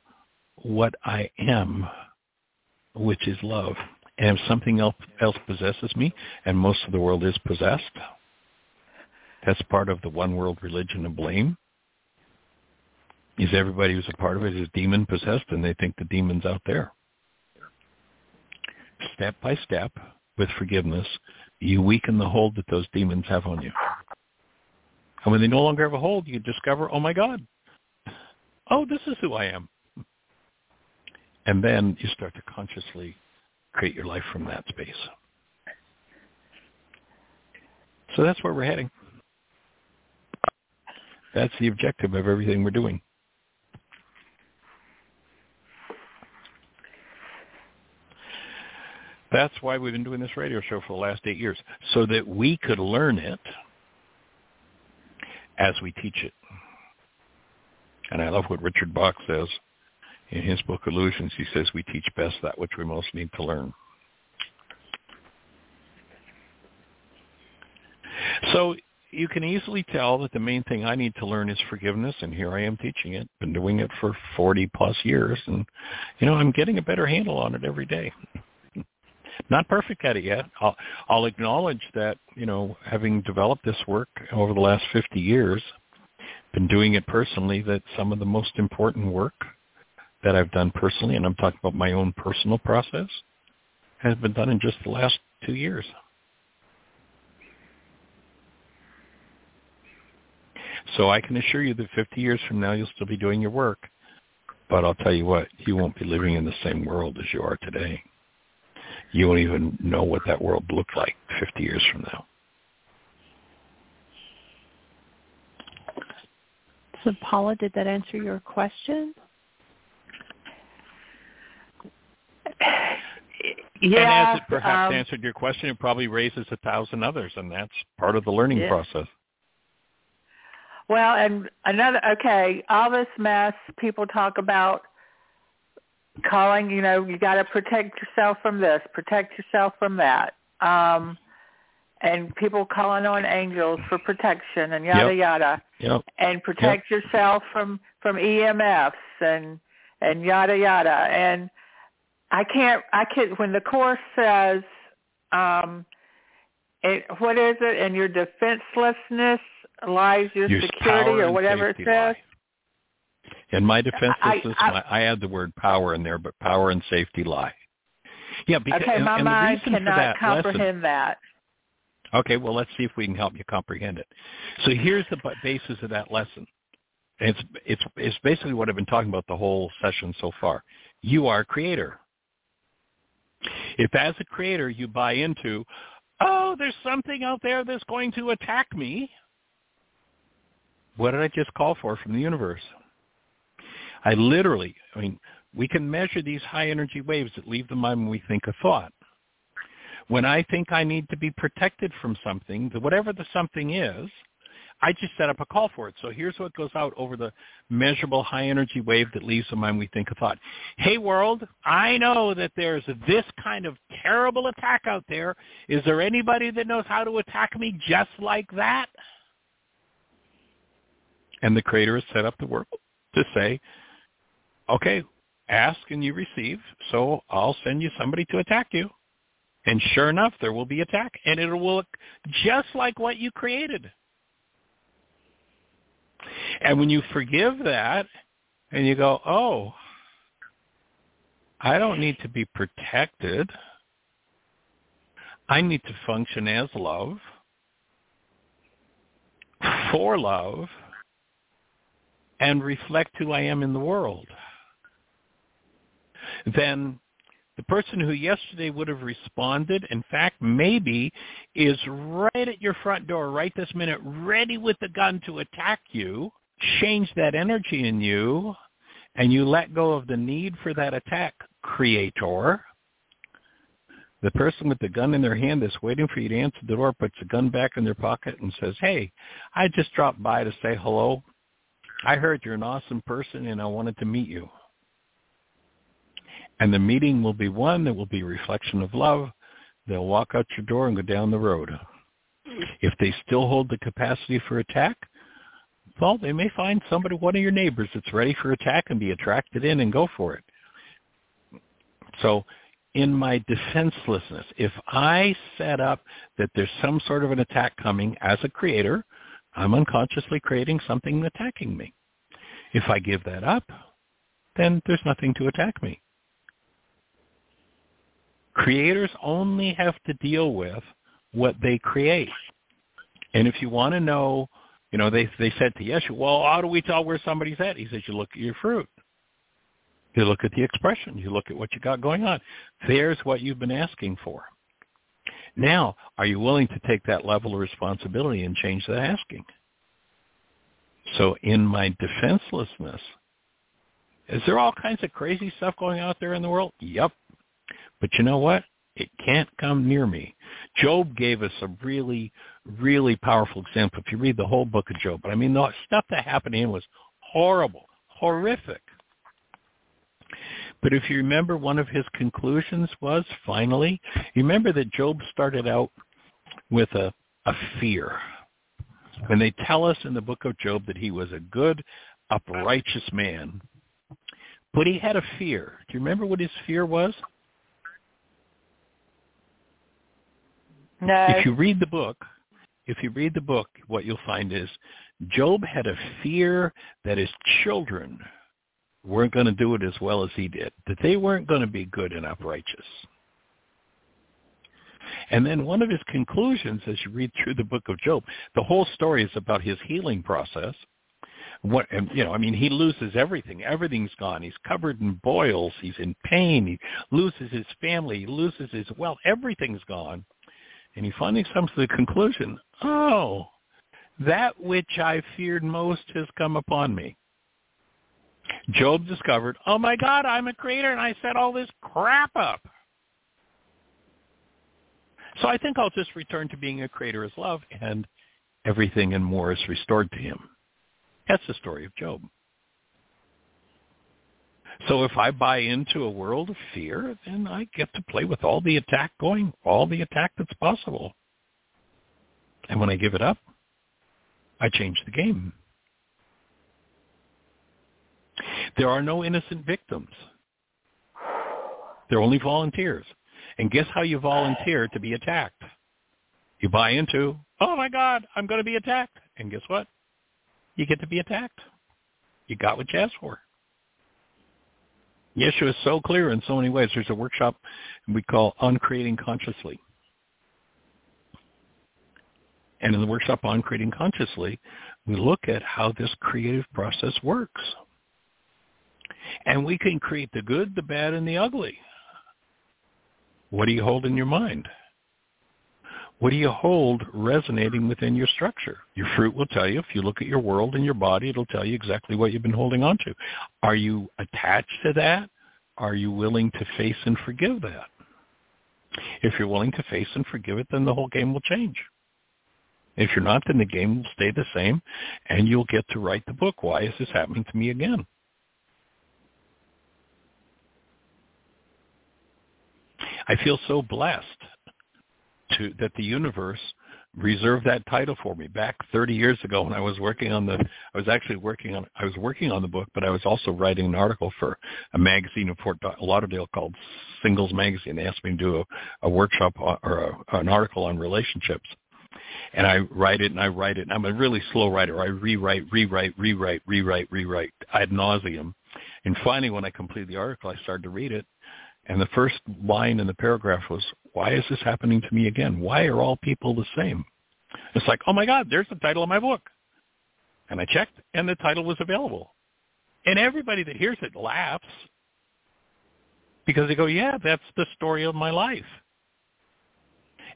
what I am, which is love. And if something else, else possesses me, and most of the world is possessed, that's part of the one world religion of blame. Is everybody who's a part of it is demon possessed and they think the demon's out there. Step by step, with forgiveness, you weaken the hold that those demons have on you. And when they no longer have a hold, you discover, oh my God, oh, this is who I am. And then you start to consciously create your life from that space. So that's where we're heading. That's the objective of everything we're doing. That's why we've been doing this radio show for the last eight years, so that we could learn it as we teach it. And I love what Richard Bach says in his book Illusions. He says we teach best that which we most need to learn. So you can easily tell that the main thing I need to learn is forgiveness, and here I am teaching it. Been doing it for 40 plus years, and you know I'm getting a better handle on it every day. Not perfect at it yet. I'll, I'll acknowledge that you know having developed this work over the last 50 years, been doing it personally. That some of the most important work that I've done personally, and I'm talking about my own personal process, has been done in just the last two years. So I can assure you that 50 years from now, you'll still be doing your work. But I'll tell you what, you won't be living in the same world as you are today. You won't even know what that world looked like 50 years from now. So Paula, did that answer your question? Yeah, and as it perhaps um, answered your question, it probably raises a thousand others, and that's part of the learning Yeah. process. Well, and another okay, all this mess people talk about calling, you know, you got to protect yourself from this, protect yourself from that. Um and people calling on angels for protection and yada Yep. yada Yep. and protect yourself from from EMFs and and yada yada and I can't I can't when the course says um it, what is it in your defenselessness lies your, Your security or whatever it says lie. In my defense I- system, I- I, I add the word power in there, but power and safety lie. Yeah, because okay my and the mind cannot that comprehend that. Okay, well, let's see if we can help you comprehend it. So here's the basis of that lesson. It's it's it's basically what I've been talking about the whole session so far. You are a creator. If as a creator you buy into, oh, there's something out there that's going to attack me, what did I just call for from the universe? I literally, I mean, we can measure these high energy waves that leave the mind when we think a thought. When I think I need to be protected from something, whatever the something is, I just set up a call for it. So here's what goes out over the measurable high energy wave that leaves the mind when we think a thought. Hey world, I know that there's this kind of terrible attack out there. Is there anybody that knows how to attack me just like that? And the creator has set up the world to say, okay, ask and you receive, so I'll send you somebody to attack you. And sure enough, there will be attack, and it will look just like what you created. And when you forgive that, and you go, oh, I don't need to be protected. I need to function as love, for love, and reflect who I am in the world. Then the person who yesterday would have responded, in fact, maybe is right at your front door right this minute, ready with the gun to attack you, change that energy in you, and you let go of the need for that attack, creator. The person with the gun in their hand that's waiting for you to answer the door puts the gun back in their pocket and says, hey, I just dropped by to say hello. I heard you're an awesome person and I wanted to meet you. And the meeting will be one that will be a reflection of love. They'll walk out your door and go down the road. If they still hold the capacity for attack, well, they may find somebody, one of your neighbors that's ready for attack and be attracted in and go for it. So in my defenselessness, if I set up that there's some sort of an attack coming as a creator, I'm unconsciously creating something attacking me. If I give that up, then there's nothing to attack me. Creators only have to deal with what they create. And if you want to know, you know, they they said to Yeshua, well, how do we tell where somebody's at? He says, you look at your fruit. You look at the expression. You look at what you got going on. There's what you've been asking for. Now, are you willing to take that level of responsibility and change the asking? So in my defenselessness, is there all kinds of crazy stuff going out there in the world? Yep. But you know what? It can't come near me. Job gave us a really, really powerful example. If you read the whole book of Job, but I mean, the stuff that happened to him was horrible, horrific. But if you remember, one of his conclusions was finally, you remember that Job started out with a, a fear. When they tell us in the book of Job that he was a good, uprighteous man, but he had a fear. Do you remember what his fear was? No. If you read the book, if you read the book, what you'll find is Job had a fear that his children weren't going to do it as well as he did, that they weren't going to be good and uprighteous. And then one of his conclusions, as you read through the book of Job, the whole story is about his healing process. What you know, I mean, he loses everything. Everything's gone. He's covered in boils. He's in pain. He loses his family. He loses his wealth. Everything's gone. And he finally comes to the conclusion, oh, that which I feared most has come upon me. Job discovered, oh my God, I'm a creator and I set all this crap up. So I think I'll just return to being a creator as love and everything and more is restored to him. That's the story of Job. So if I buy into a world of fear, then I get to play with all the attack going, all the attack that's possible. And when I give it up, I change the game. There are no innocent victims. They're only volunteers. And guess how you volunteer to be attacked? You buy into, oh my God, I'm going to be attacked. And guess what? You get to be attacked. You got what you asked for. Yeshua is so clear in so many ways. There's a workshop we call Uncreating Consciously. And in the workshop On Creating Consciously, we look at how this creative process works. And we can create the good, the bad, and the ugly. What do you hold in your mind? What do you hold resonating within your structure? Your fruit will tell you. If you look at your world and your body, it'll tell you exactly what you've been holding on to. Are you attached to that? Are you willing to face and forgive that? If you're willing to face and forgive it, then the whole game will change. If you're not, then the game will stay the same, and you'll get to write the book. Why is this happening to me again? I feel so blessed to that the universe reserved that title for me. Back 30 years ago when I was working on the I was actually working on I was working on the book but I was also writing an article for a magazine in Fort Lauderdale called Singles Magazine. They asked me to do a, a workshop or a, an article on relationships. And I write it and I write it. And I'm a really slow writer. I rewrite rewrite rewrite rewrite rewrite ad nauseum. And finally when I completed the article I started to read it and the first line in the paragraph was, why is this happening to me again? Why are all people the same? It's like, oh my God, there's the title of my book. And I checked, and the title was available. And everybody that hears it laughs because they go, yeah, that's the story of my life.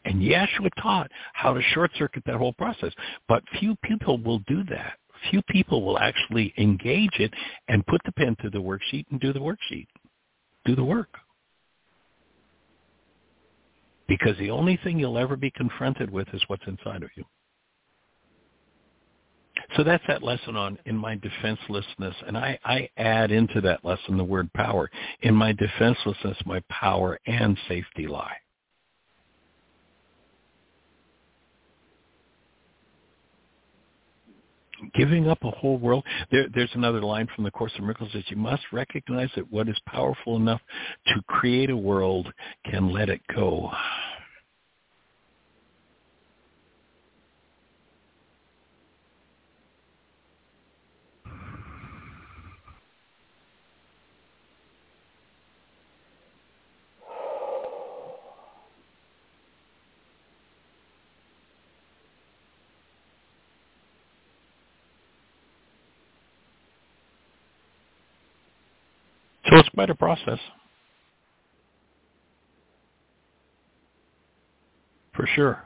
And Yeshua taught how to short circuit that whole process. But few people will do that. Few people will actually engage it and put the pen to the worksheet and do the worksheet, do the work because the only thing you'll ever be confronted with is what's inside of you. So that's that lesson on in my defenselessness. And I, I add into that lesson the word power. In my defenselessness, my power and safety lie. Giving up a whole world. There, there's another line from the Course of Miracles that you must recognize that what is powerful enough to create a world can let it go. So it's quite a process. For sure.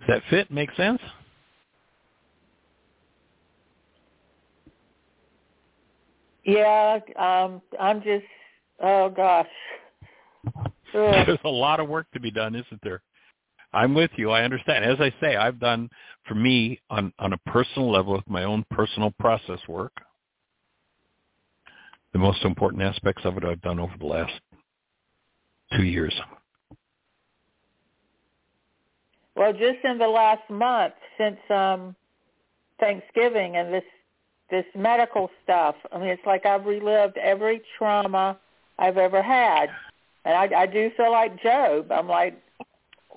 Does that fit? Make sense? Yeah, um, I'm just, oh gosh. [LAUGHS] Ugh. There's a lot of work to be done, isn't there? I'm with you. I understand. As I say, I've done for me on on a personal level with my own personal process work. The most important aspects of it I've done over the last two years. Well, just in the last month since um Thanksgiving and this this medical stuff. I mean, it's like I've relived every trauma I've ever had, and I, I do feel like Job. I'm like,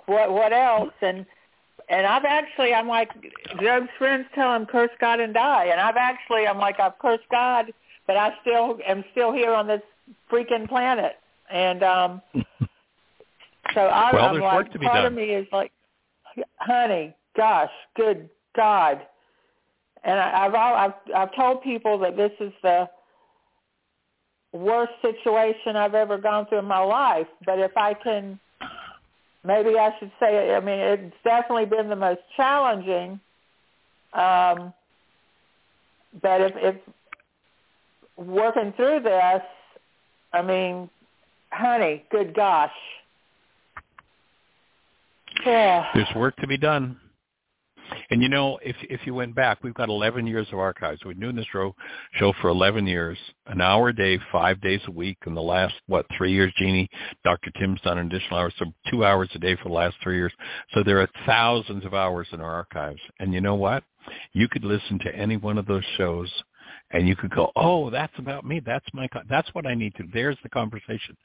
what what else? And and I've actually, I'm like, Job's friends tell him curse God and die, and I've actually, I'm like, I've cursed God, but I still am still here on this freaking planet, and um, [LAUGHS] so I, well, I'm like, work to be part done. of me is like, honey, gosh, good God, and I, I've I've I've told people that this is the worst situation I've ever gone through in my life. But if I can, maybe I should say, I mean, it's definitely been the most challenging. Um, but if, if working through this, I mean, honey, good gosh. Yeah. There's work to be done. And you know, if if you went back, we've got 11 years of archives. We've been doing this show, show for 11 years, an hour a day, five days a week. In the last what three years, Jeanie, Dr. Tim's done an additional hours, so two hours a day for the last three years. So there are thousands of hours in our archives. And you know what? You could listen to any one of those shows, and you could go, "Oh, that's about me. That's my. co- That's what I need to." There's the conversation.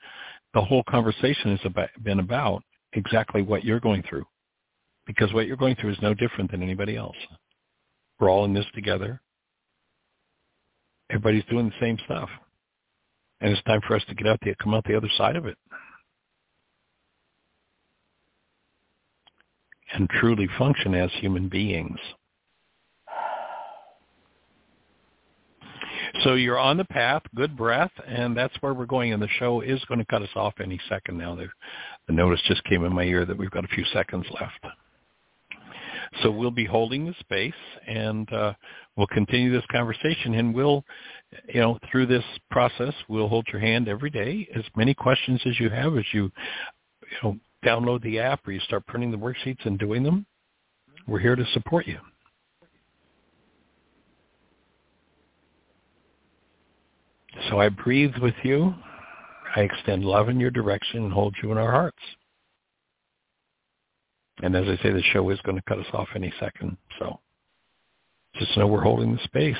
The whole conversation has about, been about exactly what you're going through because what you're going through is no different than anybody else. We're all in this together. Everybody's doing the same stuff. And it's time for us to get out the come out the other side of it. And truly function as human beings. So you're on the path, good breath, and that's where we're going. And the show is going to cut us off any second now. The notice just came in my ear that we've got a few seconds left. So we'll be holding the space, and uh, we'll continue this conversation. And we'll, you know, through this process, we'll hold your hand every day. As many questions as you have, as you, you know, download the app or you start printing the worksheets and doing them, we're here to support you. So I breathe with you. I extend love in your direction and hold you in our hearts. And as I say, the show is going to cut us off any second. So just know we're holding the space.